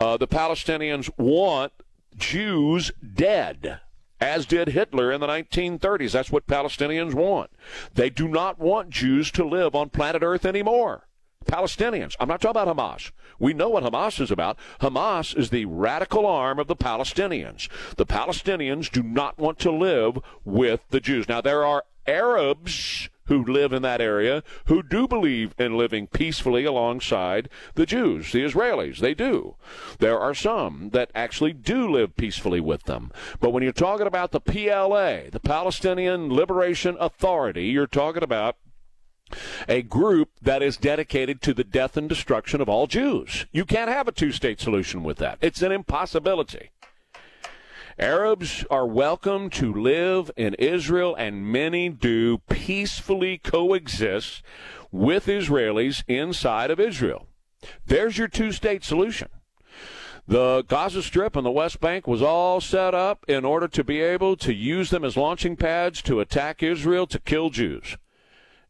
[SPEAKER 1] Uh, the Palestinians want Jews dead, as did Hitler in the 1930s. That's what Palestinians want. They do not want Jews to live on planet Earth anymore. Palestinians. I'm not talking about Hamas. We know what Hamas is about. Hamas is the radical arm of the Palestinians. The Palestinians do not want to live with the Jews. Now, there are Arabs who live in that area who do believe in living peacefully alongside the Jews, the Israelis. They do. There are some that actually do live peacefully with them. But when you're talking about the PLA, the Palestinian Liberation Authority, you're talking about a group that is dedicated to the death and destruction of all Jews. You can't have a two state solution with that. It's an impossibility. Arabs are welcome to live in Israel, and many do peacefully coexist with Israelis inside of Israel. There's your two state solution. The Gaza Strip and the West Bank was all set up in order to be able to use them as launching pads to attack Israel to kill Jews.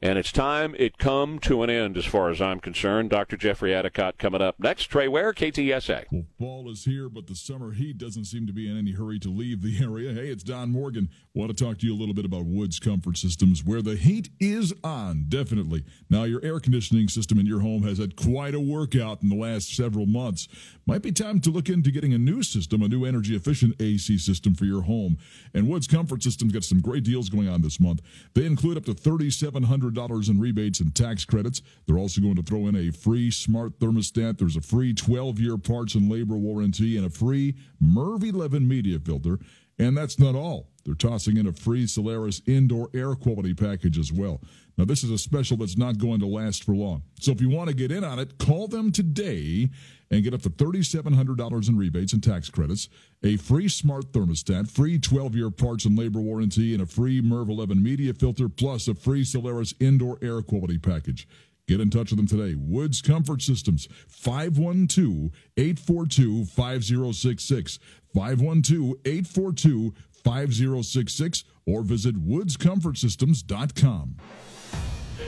[SPEAKER 1] And it's time it come to an end, as far as I'm concerned. Dr. Jeffrey Addicott coming up next. Trey Ware, KTSA.
[SPEAKER 7] Well, fall is here, but the summer heat doesn't seem to be in any hurry to leave the area. Hey, it's Don Morgan. Want to talk to you a little bit about Woods Comfort Systems, where the heat is on, definitely. Now, your air conditioning system in your home has had quite a workout in the last several months. Might be time to look into getting a new system, a new energy efficient AC system for your home. And Woods Comfort Systems got some great deals going on this month. They include up to 3700 $100 in rebates and tax credits. They're also going to throw in a free smart thermostat. There's a free 12 year parts and labor warranty and a free MERV 11 media filter. And that's not all. They're tossing in a free Solaris indoor air quality package as well. Now, this is a special that's not going to last for long. So if you want to get in on it, call them today and get up to $3,700 in rebates and tax credits, a free smart thermostat, free 12 year parts and labor warranty, and a free MERV 11 media filter, plus a free Solaris indoor air quality package. Get in touch with them today. Woods Comfort Systems, 512 842 5066. 512 842 5066 or visit woodscomfortsystems.com.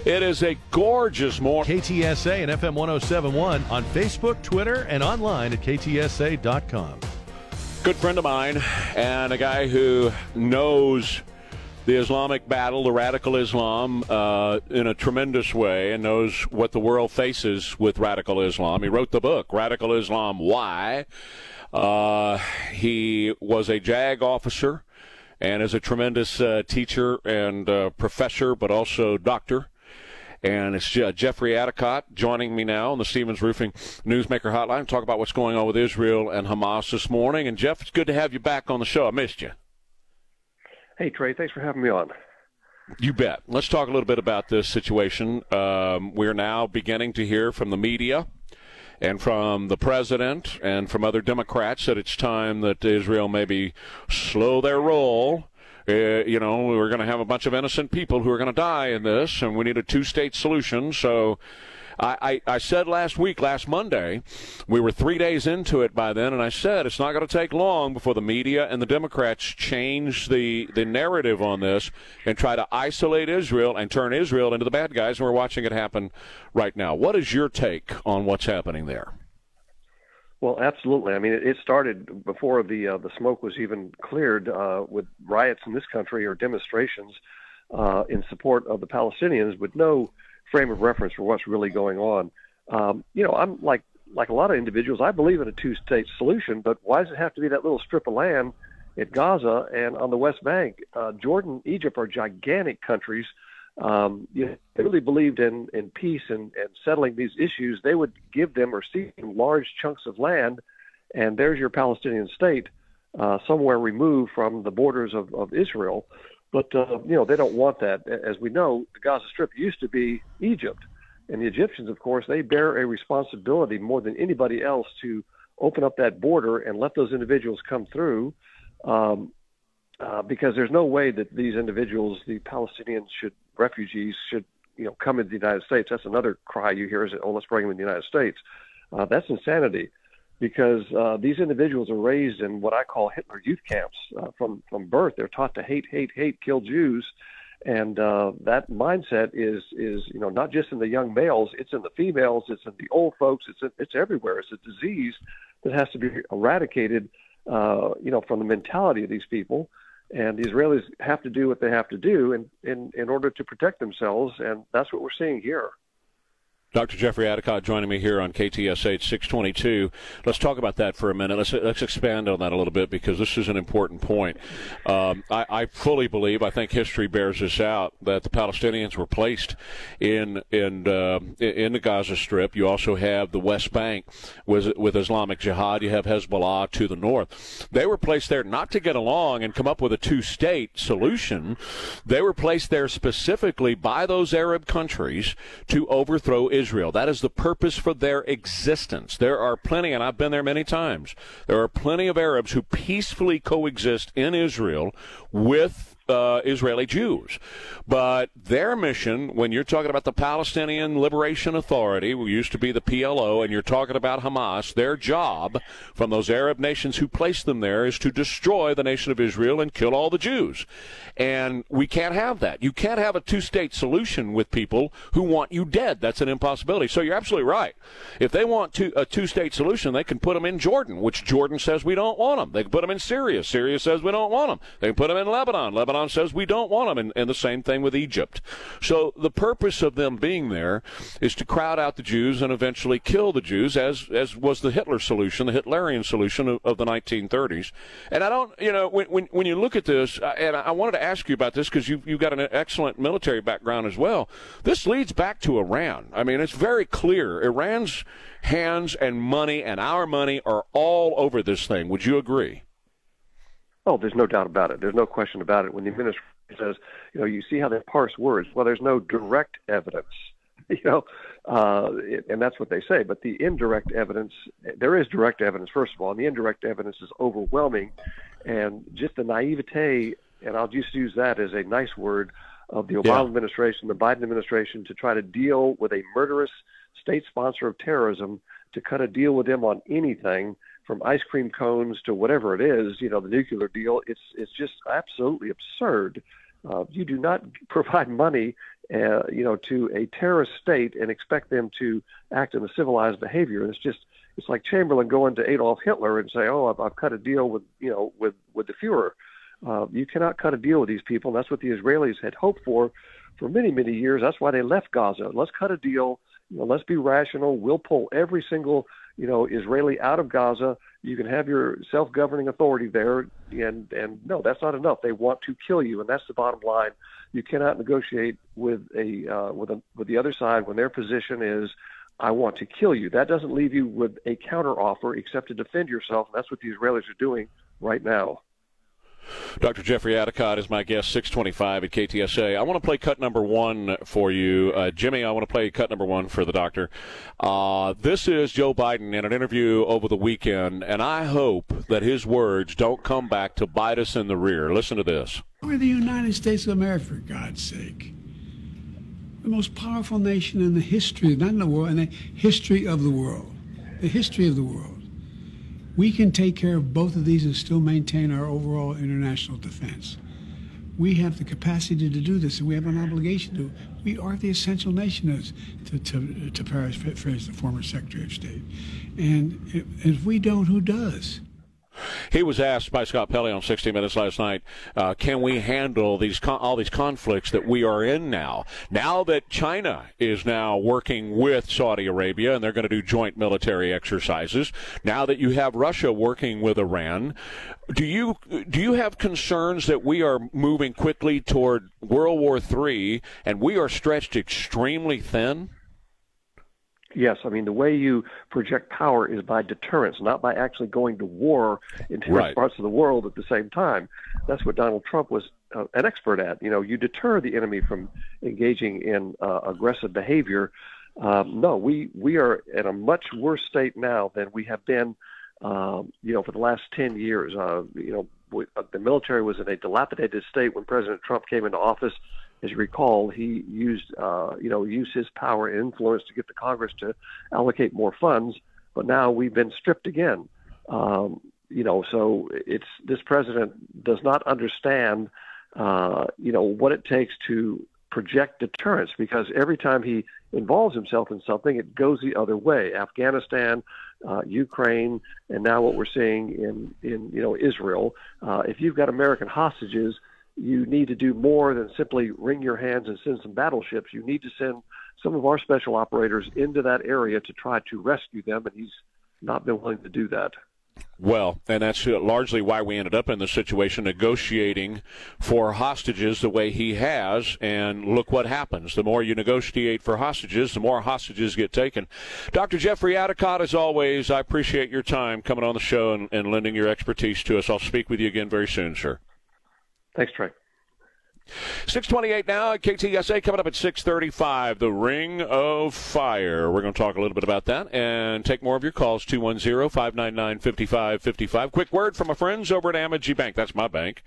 [SPEAKER 1] It is a gorgeous morning.
[SPEAKER 18] KTSA and FM 1071 on Facebook, Twitter, and online at ktsa.com.
[SPEAKER 1] Good friend of mine and a guy who knows the Islamic battle, the radical Islam, uh, in a tremendous way and knows what the world faces with radical Islam. He wrote the book, Radical Islam Why. Uh, he was a JAG officer and is a tremendous uh, teacher and uh, professor, but also doctor. And it's uh, Jeffrey Addicott joining me now on the Stevens Roofing Newsmaker Hotline. To talk about what's going on with Israel and Hamas this morning. And Jeff, it's good to have you back on the show. I missed you.
[SPEAKER 19] Hey Trey, thanks for having me on.
[SPEAKER 1] You bet. Let's talk a little bit about this situation. Um, we're now beginning to hear from the media and from the president and from other Democrats that it's time that Israel maybe slow their roll uh, you know, we're going to have a bunch of innocent people who are going to die in this, and we need a two state solution. So I, I, I said last week, last Monday, we were three days into it by then, and I said it's not going to take long before the media and the Democrats change the, the narrative on this and try to isolate Israel and turn Israel into the bad guys, and we're watching it happen right now. What is your take on what's happening there?
[SPEAKER 19] Well, absolutely. I mean, it, started before the uh, the smoke was even cleared uh, with riots in this country or demonstrations uh, in support of the Palestinians, with no frame of reference for what's really going on. Um, you know, I'm like like a lot of individuals. I believe in a two-state solution, but why does it have to be that little strip of land at Gaza and on the West Bank? Uh, Jordan, Egypt are gigantic countries um, you know, they really believed in, in peace and, and settling these issues, they would give them or cede large chunks of land, and there's your Palestinian state uh, somewhere removed from the borders of, of Israel. But uh, you know they don't want that. As we know, the Gaza Strip used to be Egypt, and the Egyptians, of course, they bear a responsibility more than anybody else to open up that border and let those individuals come through. Um, uh, because there's no way that these individuals, the Palestinians, should refugees should you know come into the United States. That's another cry you hear is oh let's bring them in the United States. Uh, that's insanity because uh, these individuals are raised in what I call Hitler youth camps uh, from from birth. They're taught to hate, hate, hate, kill Jews, and uh, that mindset is is you know not just in the young males, it's in the females, it's in the old folks, it's it's everywhere. It's a disease that has to be eradicated. Uh, you know, from the mentality of these people and the Israelis have to do what they have to do in, in, in order to protect themselves, and that's what we're seeing here.
[SPEAKER 1] Dr. Jeffrey Addicott joining me here on KTSA 622. Let's talk about that for a minute. Let's let's expand on that a little bit because this is an important point. Um, I, I, fully believe, I think history bears this out, that the Palestinians were placed in in uh, in the Gaza Strip. You also have the West Bank with with Islamic Jihad. You have Hezbollah to the north. They were placed there not to get along and come up with a two-state solution. They were placed there specifically by those Arab countries to overthrow Israel. Israel. That is the purpose for their existence. There are plenty, and I've been there many times, there are plenty of Arabs who peacefully coexist in Israel with uh, Israeli Jews. But their mission, when you're talking about the Palestinian Liberation Authority, who used to be the PLO, and you're talking about Hamas, their job from those Arab nations who placed them there is to destroy the nation of Israel and kill all the Jews. And we can't have that. You can't have a two state solution with people who want you dead. That's an impossibility. So you're absolutely right. If they want to, a two state solution, they can put them in Jordan, which Jordan says we don't want them. They can put them in Syria. Syria says we don't want them. They can put them in Lebanon. Lebanon Lebanon says we don't want them, and, and the same thing with Egypt. So the purpose of them being there is to crowd out the Jews and eventually kill the Jews, as as was the Hitler solution, the Hitlerian solution of, of the 1930s. And I don't, you know, when when, when you look at this, uh, and I wanted to ask you about this because you you've got an excellent military background as well. This leads back to Iran. I mean, it's very clear Iran's hands and money and our money are all over this thing. Would you agree?
[SPEAKER 19] Oh, there's no doubt about it. There's no question about it. When the administration says, you know, you see how they parse words. Well, there's no direct evidence, you know, uh, and that's what they say. But the indirect evidence, there is direct evidence, first of all, and the indirect evidence is overwhelming. And just the naivete, and I'll just use that as a nice word, of the Obama yeah. administration, the Biden administration, to try to deal with a murderous state sponsor of terrorism, to cut a deal with them on anything from ice cream cones to whatever it is, you know, the nuclear deal, it's it's just absolutely absurd. Uh, you do not provide money, uh, you know, to a terrorist state and expect them to act in a civilized behavior. It's just it's like Chamberlain going to Adolf Hitler and say, "Oh, I've, I've cut a deal with you know with with the Führer." Uh, you cannot cut a deal with these people. That's what the Israelis had hoped for for many many years. That's why they left Gaza. Let's cut a deal. You know, let's be rational. We'll pull every single you know, Israeli out of Gaza. You can have your self-governing authority there, and and no, that's not enough. They want to kill you, and that's the bottom line. You cannot negotiate with a uh, with a with the other side when their position is, I want to kill you. That doesn't leave you with a counteroffer except to defend yourself. And that's what the Israelis are doing right now.
[SPEAKER 1] Dr. Jeffrey Addicott is my guest, 625 at KTSA. I want to play cut number one for you. Uh, Jimmy, I want to play cut number one for the doctor. Uh, this is Joe Biden in an interview over the weekend, and I hope that his words don't come back to bite us in the rear. Listen to this.
[SPEAKER 2] We're the United States of America, for God's sake. the most powerful nation in the history, not in the world, in the history of the world. The history of the world. We can take care of both of these and still maintain our overall international defense. We have the capacity to do this, and we have an obligation to. We are the essential nation, as to, to, to paraphrase the former Secretary of State. And if we don't, who does?
[SPEAKER 1] He was asked by Scott Pelley on 60 Minutes last night, uh, can we handle these con- all these conflicts that we are in now? Now that China is now working with Saudi Arabia and they're going to do joint military exercises, now that you have Russia working with Iran, do you do you have concerns that we are moving quickly toward World War III and we are stretched extremely thin?
[SPEAKER 19] Yes, I mean the way you project power is by deterrence, not by actually going to war in different
[SPEAKER 1] Right.
[SPEAKER 19] parts of the world at the same time. That's what Donald Trump was uh, an expert at. You know, you deter the enemy from engaging in uh, aggressive behavior. Um, no, we we are in a much worse state now than we have been, um, you know, for the last ten years. Uh, you know, we, uh, the military was in a dilapidated state when President Trump came into office. As you recall, he used, uh, you know, used his power and influence to get the Congress to allocate more funds. But now we've been stripped again. Um, you know, so it's this president does not understand, uh, you know, what it takes to project deterrence because every time he involves himself in something, it goes the other way. Afghanistan, uh, Ukraine, and now what we're seeing in in you know Israel. Uh, if you've got American hostages, you need to do more than simply wring your hands and send some battleships. You need to send some of our special operators into that area to try to rescue them, and he's not been willing to do that.
[SPEAKER 1] Well, and that's largely why we ended up in this situation negotiating for hostages the way he has. And look what happens. The more you negotiate for hostages, the more hostages get taken. Dr. Jeffrey Addicott, as always, I appreciate your time coming on the show and, and lending your expertise to us. I'll speak with you again very soon, sir.
[SPEAKER 19] Thanks, Trey.
[SPEAKER 1] 628 now at KTSA coming up at 635 the ring of fire. We're going to talk a little bit about that and take more of your calls 210-599-5555 quick word from my friends over at Amegy Bank. That's my bank.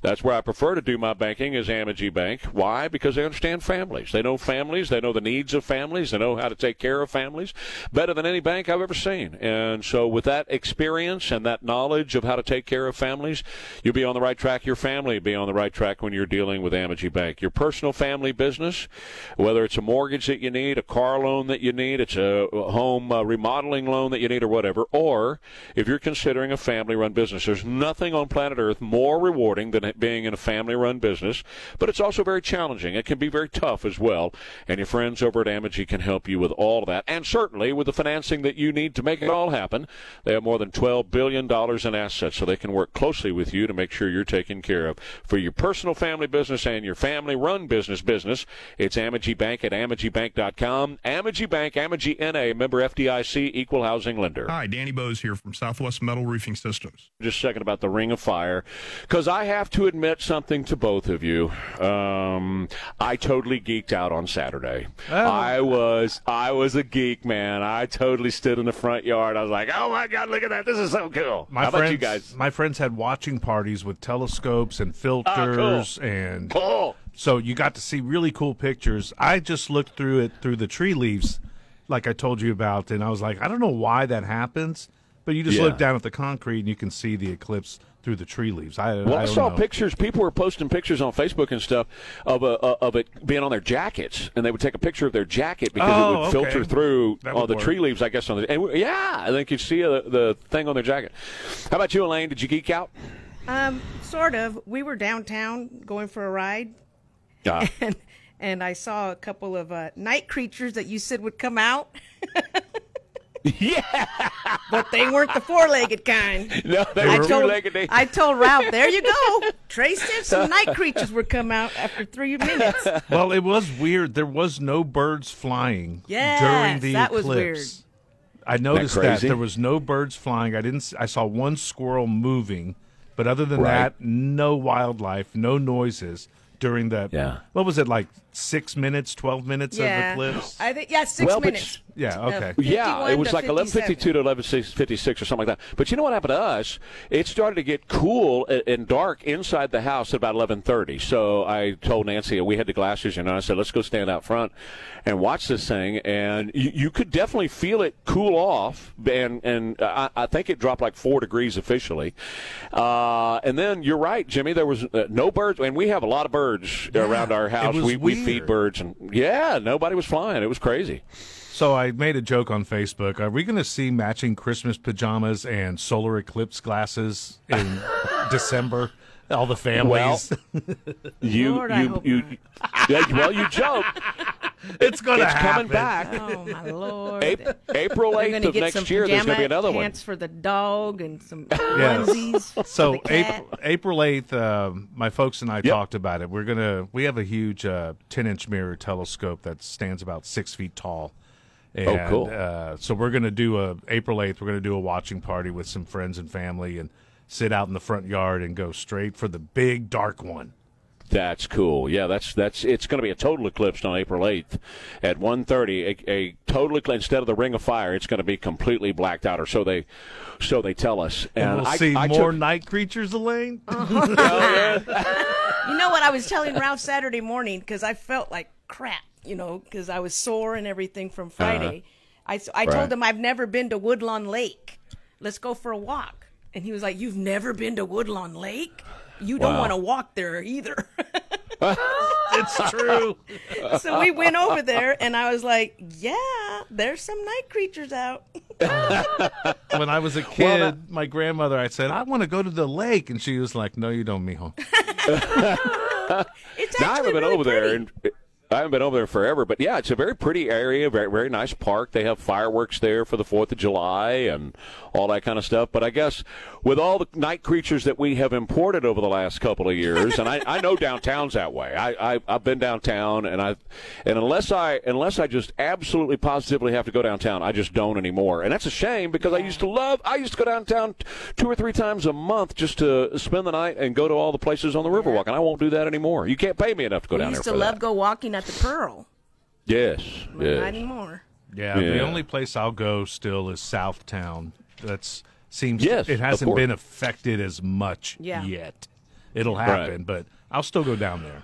[SPEAKER 1] That's where I prefer to do my banking is Amegy Bank. Why? Because they understand families. They know families. They know the needs of families. They know how to take care of families better than any bank I've ever seen. And so with that experience and that knowledge of how to take care of families you'll be on the right track. Your family will be on the right track when you're dealing with Amegy Bank. Your personal family business, whether it's a mortgage that you need, a car loan that you need, it's a home uh, remodeling loan that you need, or whatever, or if you're considering a family run business, there's nothing on planet Earth more rewarding than being in a family run business, but it's also very challenging. It can be very tough as well, and your friends over at Amegy can help you with all of that, and certainly with the financing that you need to make it all happen. They have more than $12 billion in assets, so they can work closely with you to make sure you're taken care of for your personal family business and your family run business business. It's Amegy Bank at AmegyBank.com. Amegy Bank, Amegy NA, member FDIC, equal housing lender.
[SPEAKER 20] Hi, Danny Bose here from Southwest Metal Roofing Systems.
[SPEAKER 1] Just a second about the Ring of Fire, because I have to admit something to both of you. Um, I totally geeked out on Saturday. I was I was a geek, man. I totally stood in the front yard. I was like, "Oh my god, look at that! This is so cool."
[SPEAKER 4] My
[SPEAKER 1] How
[SPEAKER 4] friends,
[SPEAKER 1] about you guys?
[SPEAKER 4] My friends had watching parties with telescopes and filters and
[SPEAKER 1] cool.
[SPEAKER 4] So you got to see really cool pictures. I just looked through it through the tree leaves, like I told you about, and I was like, I don't know why that happens, but you just
[SPEAKER 1] Yeah.
[SPEAKER 4] look down at the concrete and you can see the eclipse through the tree leaves. I,
[SPEAKER 1] Well, I,
[SPEAKER 4] I
[SPEAKER 1] saw
[SPEAKER 4] know.
[SPEAKER 1] pictures. People were posting pictures on Facebook and stuff of a, uh, of it being on their jackets, and they would take a picture of their jacket because
[SPEAKER 4] Oh,
[SPEAKER 1] it would
[SPEAKER 4] okay.
[SPEAKER 1] filter through all the
[SPEAKER 4] work.
[SPEAKER 1] tree leaves. I guess on the and, yeah, and then you see uh, the thing on their jacket. How about you, Elaine? Did you geek out?
[SPEAKER 5] Um, sort of. We were downtown going for a ride,
[SPEAKER 1] Yeah.
[SPEAKER 5] and, and I saw a couple of uh, night creatures that you said would come out.
[SPEAKER 1] yeah,
[SPEAKER 5] but they weren't the four-legged kind.
[SPEAKER 1] No, they
[SPEAKER 5] I
[SPEAKER 1] were
[SPEAKER 5] told,
[SPEAKER 1] two-legged. They-
[SPEAKER 5] I told Ralph, "There you go." Trey said some night creatures would come out after three minutes.
[SPEAKER 4] well, it was weird. There was no birds flying
[SPEAKER 5] Yes,
[SPEAKER 4] during the
[SPEAKER 5] that was
[SPEAKER 4] eclipse.
[SPEAKER 5] weird.
[SPEAKER 4] I noticed that,
[SPEAKER 1] crazy?
[SPEAKER 4] there was no birds flying. I didn't. I saw one squirrel moving, but other than
[SPEAKER 1] Right.
[SPEAKER 4] that, no wildlife, no noises. during the
[SPEAKER 1] Yeah.
[SPEAKER 4] What was it like? Six minutes, twelve minutes
[SPEAKER 5] yeah.
[SPEAKER 4] of eclipse.
[SPEAKER 5] I think yeah, six
[SPEAKER 1] Well, but
[SPEAKER 5] minutes.
[SPEAKER 4] Yeah,
[SPEAKER 5] Uh,
[SPEAKER 4] okay.
[SPEAKER 1] Yeah, it was like 11:52 to 11:56 or something like that. But you know what happened to us? It started to get cool and dark inside the house at about 11:30. So I told Nancy we had the glasses, you know. I said, "Let's go stand out front and watch this thing." And you, you could definitely feel it cool off, and and I, I think it dropped like four degrees officially. Uh, and then you're right, Jimmy. There was uh, no birds, and we have a lot of birds around our house.
[SPEAKER 4] was
[SPEAKER 1] We, we feed birds, and yeah, nobody was flying. It was crazy.
[SPEAKER 4] So I made a joke on Facebook. Are we going to see matching Christmas pajamas and solar eclipse glasses in December? All the families.
[SPEAKER 1] You
[SPEAKER 5] Lord, I
[SPEAKER 1] you
[SPEAKER 5] hope
[SPEAKER 1] you. yeah, well, you joke.
[SPEAKER 4] it's going to
[SPEAKER 1] It's
[SPEAKER 4] happen.
[SPEAKER 1] coming back.
[SPEAKER 5] Oh my lord!
[SPEAKER 1] April, April
[SPEAKER 5] They're
[SPEAKER 1] 8th
[SPEAKER 5] gonna
[SPEAKER 1] of
[SPEAKER 5] get
[SPEAKER 1] next
[SPEAKER 5] some
[SPEAKER 1] year, there's going to be
[SPEAKER 5] pajama
[SPEAKER 1] another one.
[SPEAKER 5] pants for the dog and some
[SPEAKER 4] Yes.
[SPEAKER 5] onesies.
[SPEAKER 4] So
[SPEAKER 5] for the cat.
[SPEAKER 4] April April eighth, um, my folks and I talked about it. We're gonna we have a huge uh, ten inch mirror telescope that stands about six feet tall. And,
[SPEAKER 1] Oh, cool.
[SPEAKER 4] Uh, so we're gonna do a April eighth. We're gonna do a watching party with some friends and family and sit out in the front yard and go straight for the big dark one.
[SPEAKER 1] That's cool. Yeah, that's that's. It's going to be a total eclipse on April 8th at 1:30. A, a total eclipse instead of the Ring of Fire. It's going to be completely blacked out, or so they, so they tell us.
[SPEAKER 4] And, we'll
[SPEAKER 1] I,
[SPEAKER 4] see
[SPEAKER 1] I
[SPEAKER 4] more
[SPEAKER 1] took-
[SPEAKER 4] night creatures, Elaine.
[SPEAKER 5] You know what I was telling Ralph Saturday morning because I felt like crap, you know, because I was sore and everything from uh-huh. Friday. I
[SPEAKER 1] Right.
[SPEAKER 5] told him I've never been to Woodlawn Lake. Let's go for a walk. And he was like, You've never been to Woodlawn Lake? You don't
[SPEAKER 1] Wow.
[SPEAKER 5] want to walk there either.
[SPEAKER 4] it's true.
[SPEAKER 5] so we went over there and I was like, Yeah, there's some night creatures out.
[SPEAKER 4] when I was a kid, my grandmother, I said, I want to go to the lake. And she was like, No, you don't, mijo.
[SPEAKER 5] It's
[SPEAKER 1] Now, I haven't
[SPEAKER 5] actually
[SPEAKER 1] been
[SPEAKER 5] really
[SPEAKER 1] over there, and I haven't been over there forever. But yeah, it's a very pretty area, very very nice park. They have fireworks there for the Fourth of July and all that kind of stuff. But I guess with all the night creatures that we have imported over the last couple of years, and I, I know downtown's that way. I, I I've been downtown, and I and unless I unless I just absolutely positively have to go downtown, I just don't anymore. And that's a shame because I used to love. I used to go downtown two or three times a month just to spend the night and go to all the places on the Riverwalk, and I won't do that anymore. You can't pay me enough to go
[SPEAKER 5] We
[SPEAKER 1] down
[SPEAKER 5] used
[SPEAKER 1] there
[SPEAKER 5] to
[SPEAKER 1] for
[SPEAKER 5] love
[SPEAKER 1] that.
[SPEAKER 5] go walking at the Pearl.
[SPEAKER 1] Yes,
[SPEAKER 5] But
[SPEAKER 1] yes.
[SPEAKER 5] Not anymore.
[SPEAKER 4] Yeah, the only place I'll go still is Southtown. That's seems
[SPEAKER 1] Yes,
[SPEAKER 4] it hasn't been affected as much
[SPEAKER 5] Yeah.
[SPEAKER 4] yet. It'll
[SPEAKER 1] Right.
[SPEAKER 4] happen, but I'll still go down there.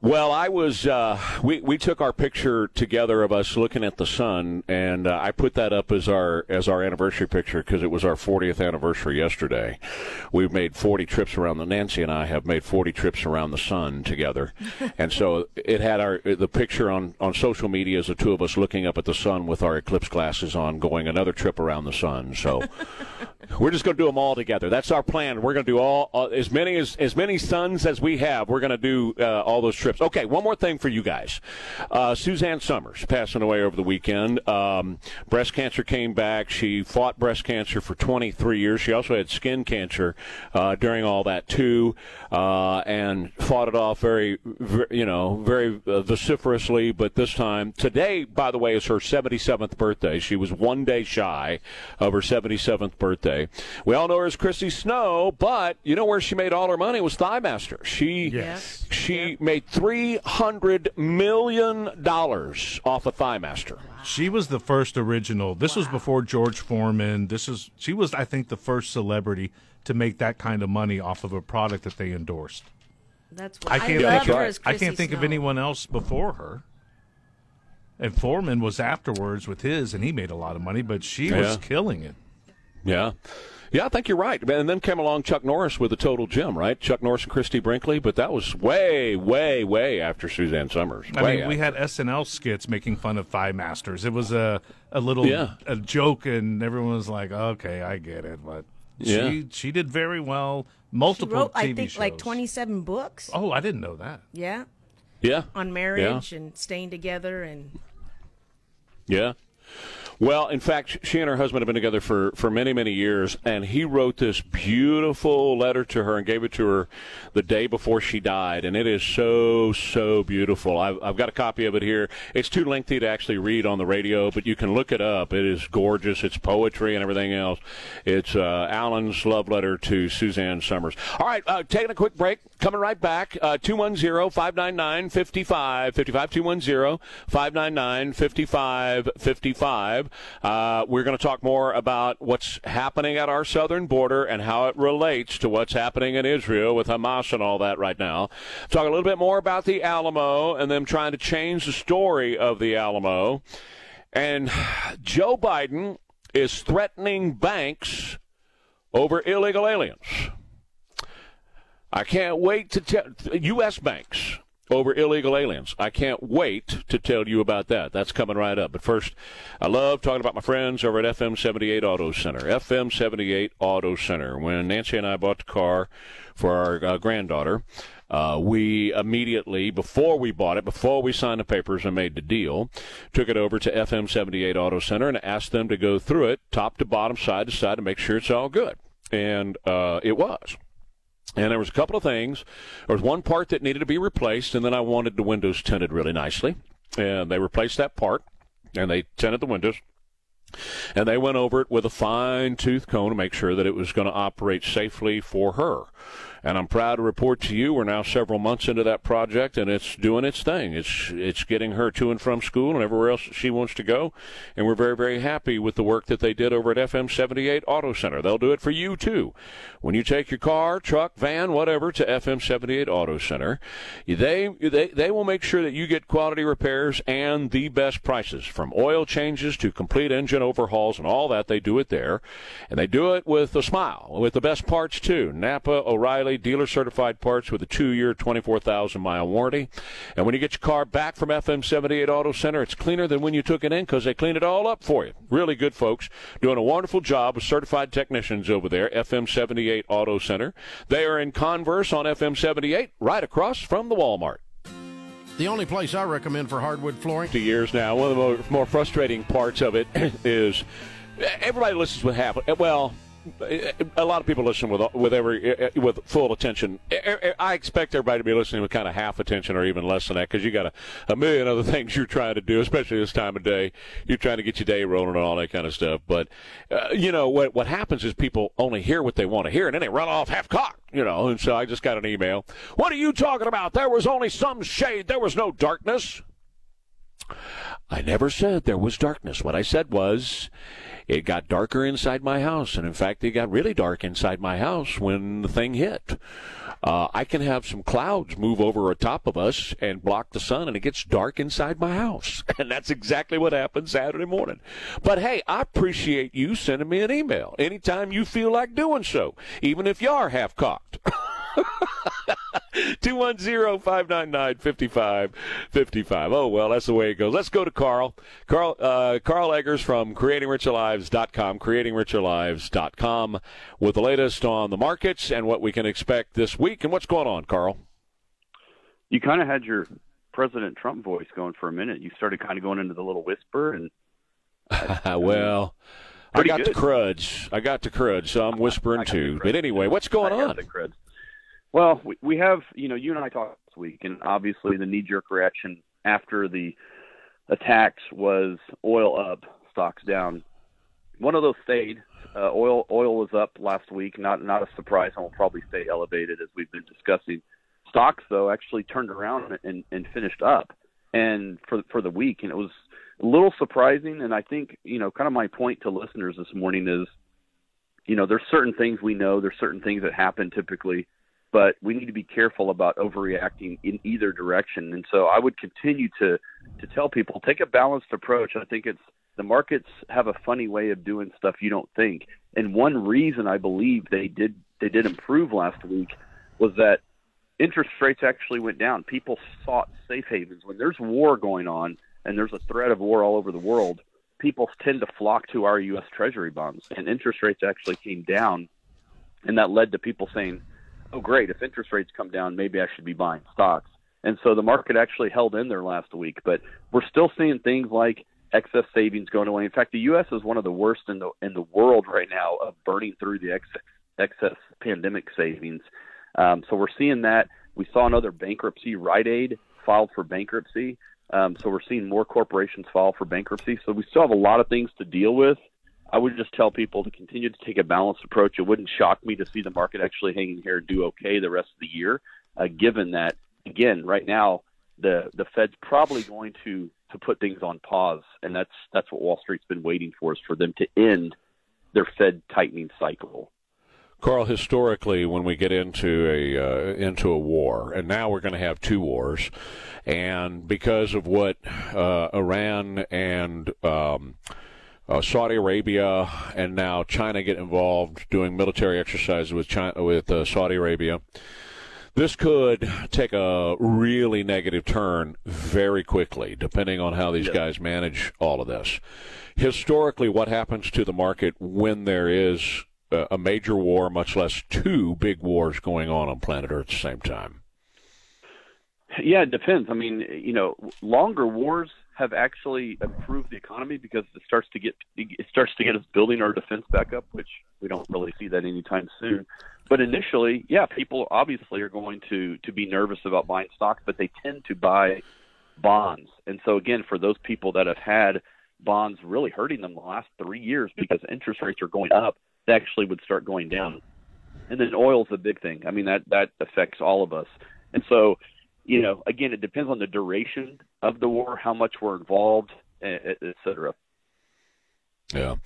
[SPEAKER 1] Well, I was. Uh, we we took our picture together of us looking at the sun, and uh, I put that up as our as our anniversary picture because it was our 40th anniversary yesterday. We've made 40 trips around the Nancy and I have made 40 trips around the sun together, and so it had our the picture on on social media as the two of us looking up at the sun with our eclipse glasses on, going another trip around the sun. So. We're just going to do them all together. That's our plan. We're going to do all, all as many as as many suns as we have. We're going to do uh, all those trips. Okay, one more thing for you guys. Uh, Suzanne Somers passing away over the weekend. Um, breast cancer came back. She fought breast cancer for 23 years. She also had skin cancer uh, during all that too, uh, and fought it off very, very you know, very uh, vociferously. But this time, today, by the way, is her 77th birthday. She was one day shy of her 77th birthday. We all know her as Chrissy Snow, but you know where she made all her money was Thighmaster. She
[SPEAKER 4] Yes.
[SPEAKER 1] she made 300 million dollars off of Thighmaster.
[SPEAKER 4] She was the first original. This was before George Foreman. This is she was I think the first celebrity to make that kind of money off of a product that they endorsed.
[SPEAKER 5] That's what
[SPEAKER 4] I
[SPEAKER 5] I,
[SPEAKER 4] can't
[SPEAKER 5] love
[SPEAKER 1] that's
[SPEAKER 5] her as
[SPEAKER 4] I can't think of anyone else before her. And Foreman was afterwards with his, and he made a lot of money, but she was killing it.
[SPEAKER 1] Yeah. Yeah, I think you're right. And then came along Chuck Norris with the Total Gym, right? Chuck Norris and Christie Brinkley, but that was way, way, way after Suzanne Somers.
[SPEAKER 4] I
[SPEAKER 1] Way
[SPEAKER 4] mean, we
[SPEAKER 1] after.
[SPEAKER 4] had SNL skits making fun of Thigh Masters. It was a a little
[SPEAKER 1] Yeah.
[SPEAKER 4] a joke, and everyone was like, "Okay, I get it." But
[SPEAKER 1] Yeah.
[SPEAKER 4] she she did very well.
[SPEAKER 5] She
[SPEAKER 4] Multiple
[SPEAKER 5] wrote,
[SPEAKER 4] TV
[SPEAKER 5] I think,
[SPEAKER 4] shows.
[SPEAKER 5] like 27 books.
[SPEAKER 4] Oh, I didn't know that.
[SPEAKER 5] Yeah.
[SPEAKER 1] Yeah.
[SPEAKER 5] On marriage and staying together and
[SPEAKER 1] Yeah. Well, in fact, she and her husband have been together for, for many, many years, and he wrote this beautiful letter to her and gave it to her the day before she died, and it is so, so beautiful. I've, I've got a copy of it here. It's too lengthy to actually read on the radio, but you can look it up. It is gorgeous. It's poetry and everything else. It's uh, Alan's love letter to Suzanne Somers. All right, uh, taking a quick break. Coming right back. Uh, 210 599 5555. 210 599 5555. Uh, we're going to talk more about what's happening at our southern border and how it relates to what's happening in Israel with Hamas and all that right now. Talk a little bit more about the Alamo and them trying to change the story of the Alamo. And Joe Biden is threatening banks over illegal aliens. I can't wait to tell U.S. banks over illegal aliens. I can't wait to tell you about that. That's coming right up. But first, I love talking about my friends over at FM 78 Auto Center. FM 78 Auto Center. When Nancy and I bought the car for our uh, granddaughter, uh, we immediately, before we bought it, before we signed the papers and made the deal, took it over to FM 78 Auto Center and asked them to go through it, top to bottom, side to side, to make sure it's all good. And uh, it was. And there was a couple of things. There was one part that needed to be replaced, and then I wanted the windows tinted really nicely. And they replaced that part, and they tinted the windows. And they went over it with a fine tooth comb to make sure that it was going to operate safely for her. And I'm proud to report to you we're now several months into that project and it's doing its thing. It's it's getting her to and from school and everywhere else she wants to go. And we're very, very happy with the work that they did over at FM 78 Auto Center. They'll do it for you too. When you take your car, truck, van, whatever to FM 78 Auto Center, they, they, they will make sure that you get quality repairs and the best prices from oil changes to complete engine overhauls and all that. They do it there. And they do it with a smile, with the best parts too. Napa, O'Reilly, dealer certified parts with a two year, 24,000 mile warranty. And when you get your car back from FM 78 Auto Center, it's cleaner than when you took it in because they clean it all up for you. Really good folks doing a wonderful job with certified technicians over there, FM 78 Auto Center. They are in Converse on FM 78, right across from the Walmart.
[SPEAKER 21] The only place I recommend for hardwood flooring.
[SPEAKER 1] Two years now. One of the more, more frustrating parts of it is everybody listens with half. Well, a lot of people listen with with every eh, eh, with full attention. Eh, I expect everybody to be listening with kind of half attention or even less than that because you got a, a million other things you're trying to do, especially this time of day. You're trying to get your day rolling and all that kind of stuff. But uh, you know what what happens is people only hear what they want to hear, and then they run off half cocked. You know, and so I just got an email. What are you talking about? There was only some shade. There was no darkness. I never said there was darkness. What I said was it got darker inside my house. And in fact, it got really dark inside my house when the thing hit. Uh, I can have some clouds move over atop of us and block the sun, and it gets dark inside my house. And that's exactly what happened Saturday morning. But hey, I appreciate you sending me an email anytime you feel like doing so, even if you are half cocked. 210-599-5555. Oh, well, that's the way it goes. Let's go to Carl. Carl, uh, Carl Eggers from creatingricherlives.com, creatingricherlives.com with the latest on the markets and what we can expect this week. And what's going on, Carl?
[SPEAKER 22] You kind of had your President Trump voice going for a minute. You started kind of going into the little whisper and
[SPEAKER 1] well, I got good. the crudge. I got the crudge, so I'm whispering too. But anyway, what's going on?
[SPEAKER 22] Well, we, we have, you know, you and I talked this week, and obviously the knee jerk reaction after the attacks was oil up, stocks down. One of those stayed. Uh, oil oil was up last week, not not a surprise, and will probably stay elevated as we've been discussing. Stocks though actually turned around and, and finished up, and for for the week, and it was a little surprising. And I think you know, kind of my point to listeners this morning is, you know, there's certain things we know, there's certain things that happen typically but we need to be careful about overreacting in either direction. And so I would continue to to tell people take a balanced approach. I think it's the markets have a funny way of doing stuff you don't think. And one reason I believe they did they did improve last week was that interest rates actually went down. People sought safe havens when there's war going on and there's a threat of war all over the world. People tend to flock to our U.S. Treasury bonds, and interest rates actually came down, and that led to people saying, oh great, if interest rates come down, maybe I should be buying stocks. And so the market actually held in there last week, but we're still seeing things like excess savings going away. In fact, the U.S. is one of the worst in the in the world right now of burning through the excess, excess pandemic savings. Um, so we're seeing that. We saw another bankruptcy. Rite Aid filed for bankruptcy. Um, so we're seeing more corporations file for bankruptcy. So we still have a lot of things to deal with. I would just tell people to continue to take a balanced approach. It wouldn't shock me to see the market actually hanging here and do okay the rest of the year, uh, given that again right now the the Fed's probably going to to put things on pause, and that's that's what Wall Street's been waiting for is for them to end their Fed tightening cycle.
[SPEAKER 1] Carl, historically, when we get into a uh, into a war, and now we're going to have two wars, and because of what uh, Iran and um, uh, Saudi Arabia and now China get involved doing military exercises with China with uh, Saudi Arabia, this could take a really negative turn very quickly, depending on how these guys manage all of this. Historically, what happens to the market when there is a a major war, much less two big wars going on on planet Earth at the same time?
[SPEAKER 22] Yeah, it depends. I mean, you know, longer wars have actually improved the economy because it starts to get it starts to get us building our defense back up, which we don't really see that anytime soon. But initially, yeah, people obviously are going to to be nervous about buying stocks, but they tend to buy bonds. And so again, for those people that have had bonds really hurting them the last three years because interest rates are going up, they actually would start going down. And then oil's a big thing. I mean that that affects all of us. And so, you know, again, it depends on the duration of the war, how much we're involved, et et cetera.
[SPEAKER 1] Yeah.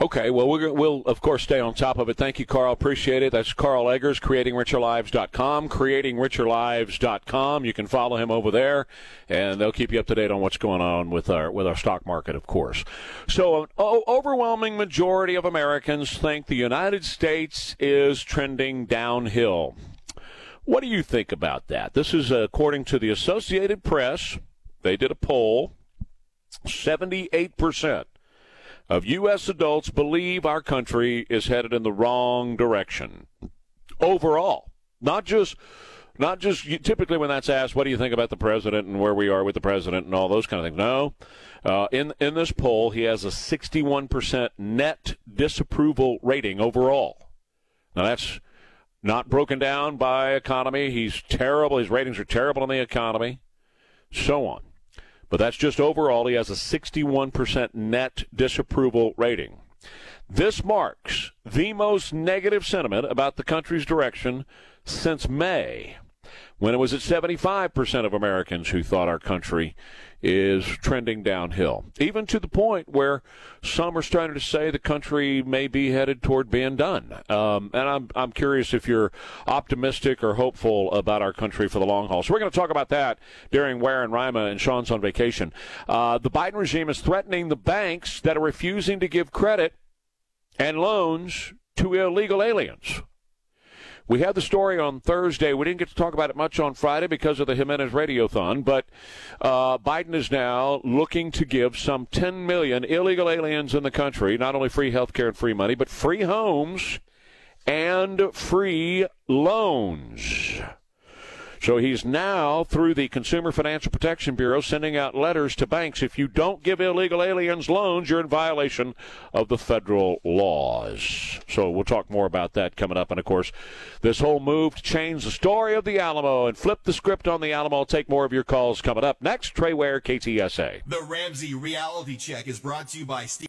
[SPEAKER 1] Okay. Well, we're, we'll, of course, stay on top of it. Thank you, Carl. Appreciate it. That's Carl Eggers, creatingricherlives.com, creatingricherlives.com. You can follow him over there, and they'll keep you up to date on what's going on with our, with our stock market, of course. So, an overwhelming majority of Americans think the United States is trending downhill. What do you think about that? This is according to the Associated Press. They did a poll. 78% of U.S. adults believe our country is headed in the wrong direction overall. Not just, not just you, typically when that's asked, what do you think about the president and where we are with the president and all those kind of things. No, uh, in in this poll, he has a 61% net disapproval rating overall. Now that's not broken down by economy. He's terrible. His ratings are terrible in the economy, so on. But that's just overall. He has a 61% net disapproval rating. This marks the most negative sentiment about the country's direction since May, when it was at 75% of Americans who thought our country is trending downhill. Even to the point where some are starting to say the country may be headed toward being done. Um, and I'm, I'm curious if you're optimistic or hopeful about our country for the long haul. So we're going to talk about that during Ware and Rima and Sean's on vacation. Uh, the Biden regime is threatening the banks that are refusing to give credit and loans to illegal aliens. We had the story on Thursday. We didn't get to talk about it much on Friday because of the Jimenez Radiothon, but uh, Biden is now looking to give some 10 million illegal aliens in the country not only free health care and free money, but free homes and free loans. So he's now, through the Consumer Financial Protection Bureau, sending out letters to banks. If you don't give illegal aliens loans, you're in violation of the federal laws. So we'll talk more about that coming up. And of course, this whole move to change the story of the Alamo and flip the script on the Alamo. Take more of your calls coming up next. Trey Ware, KTSA.
[SPEAKER 23] The Ramsey Reality Check is brought to you by Steve.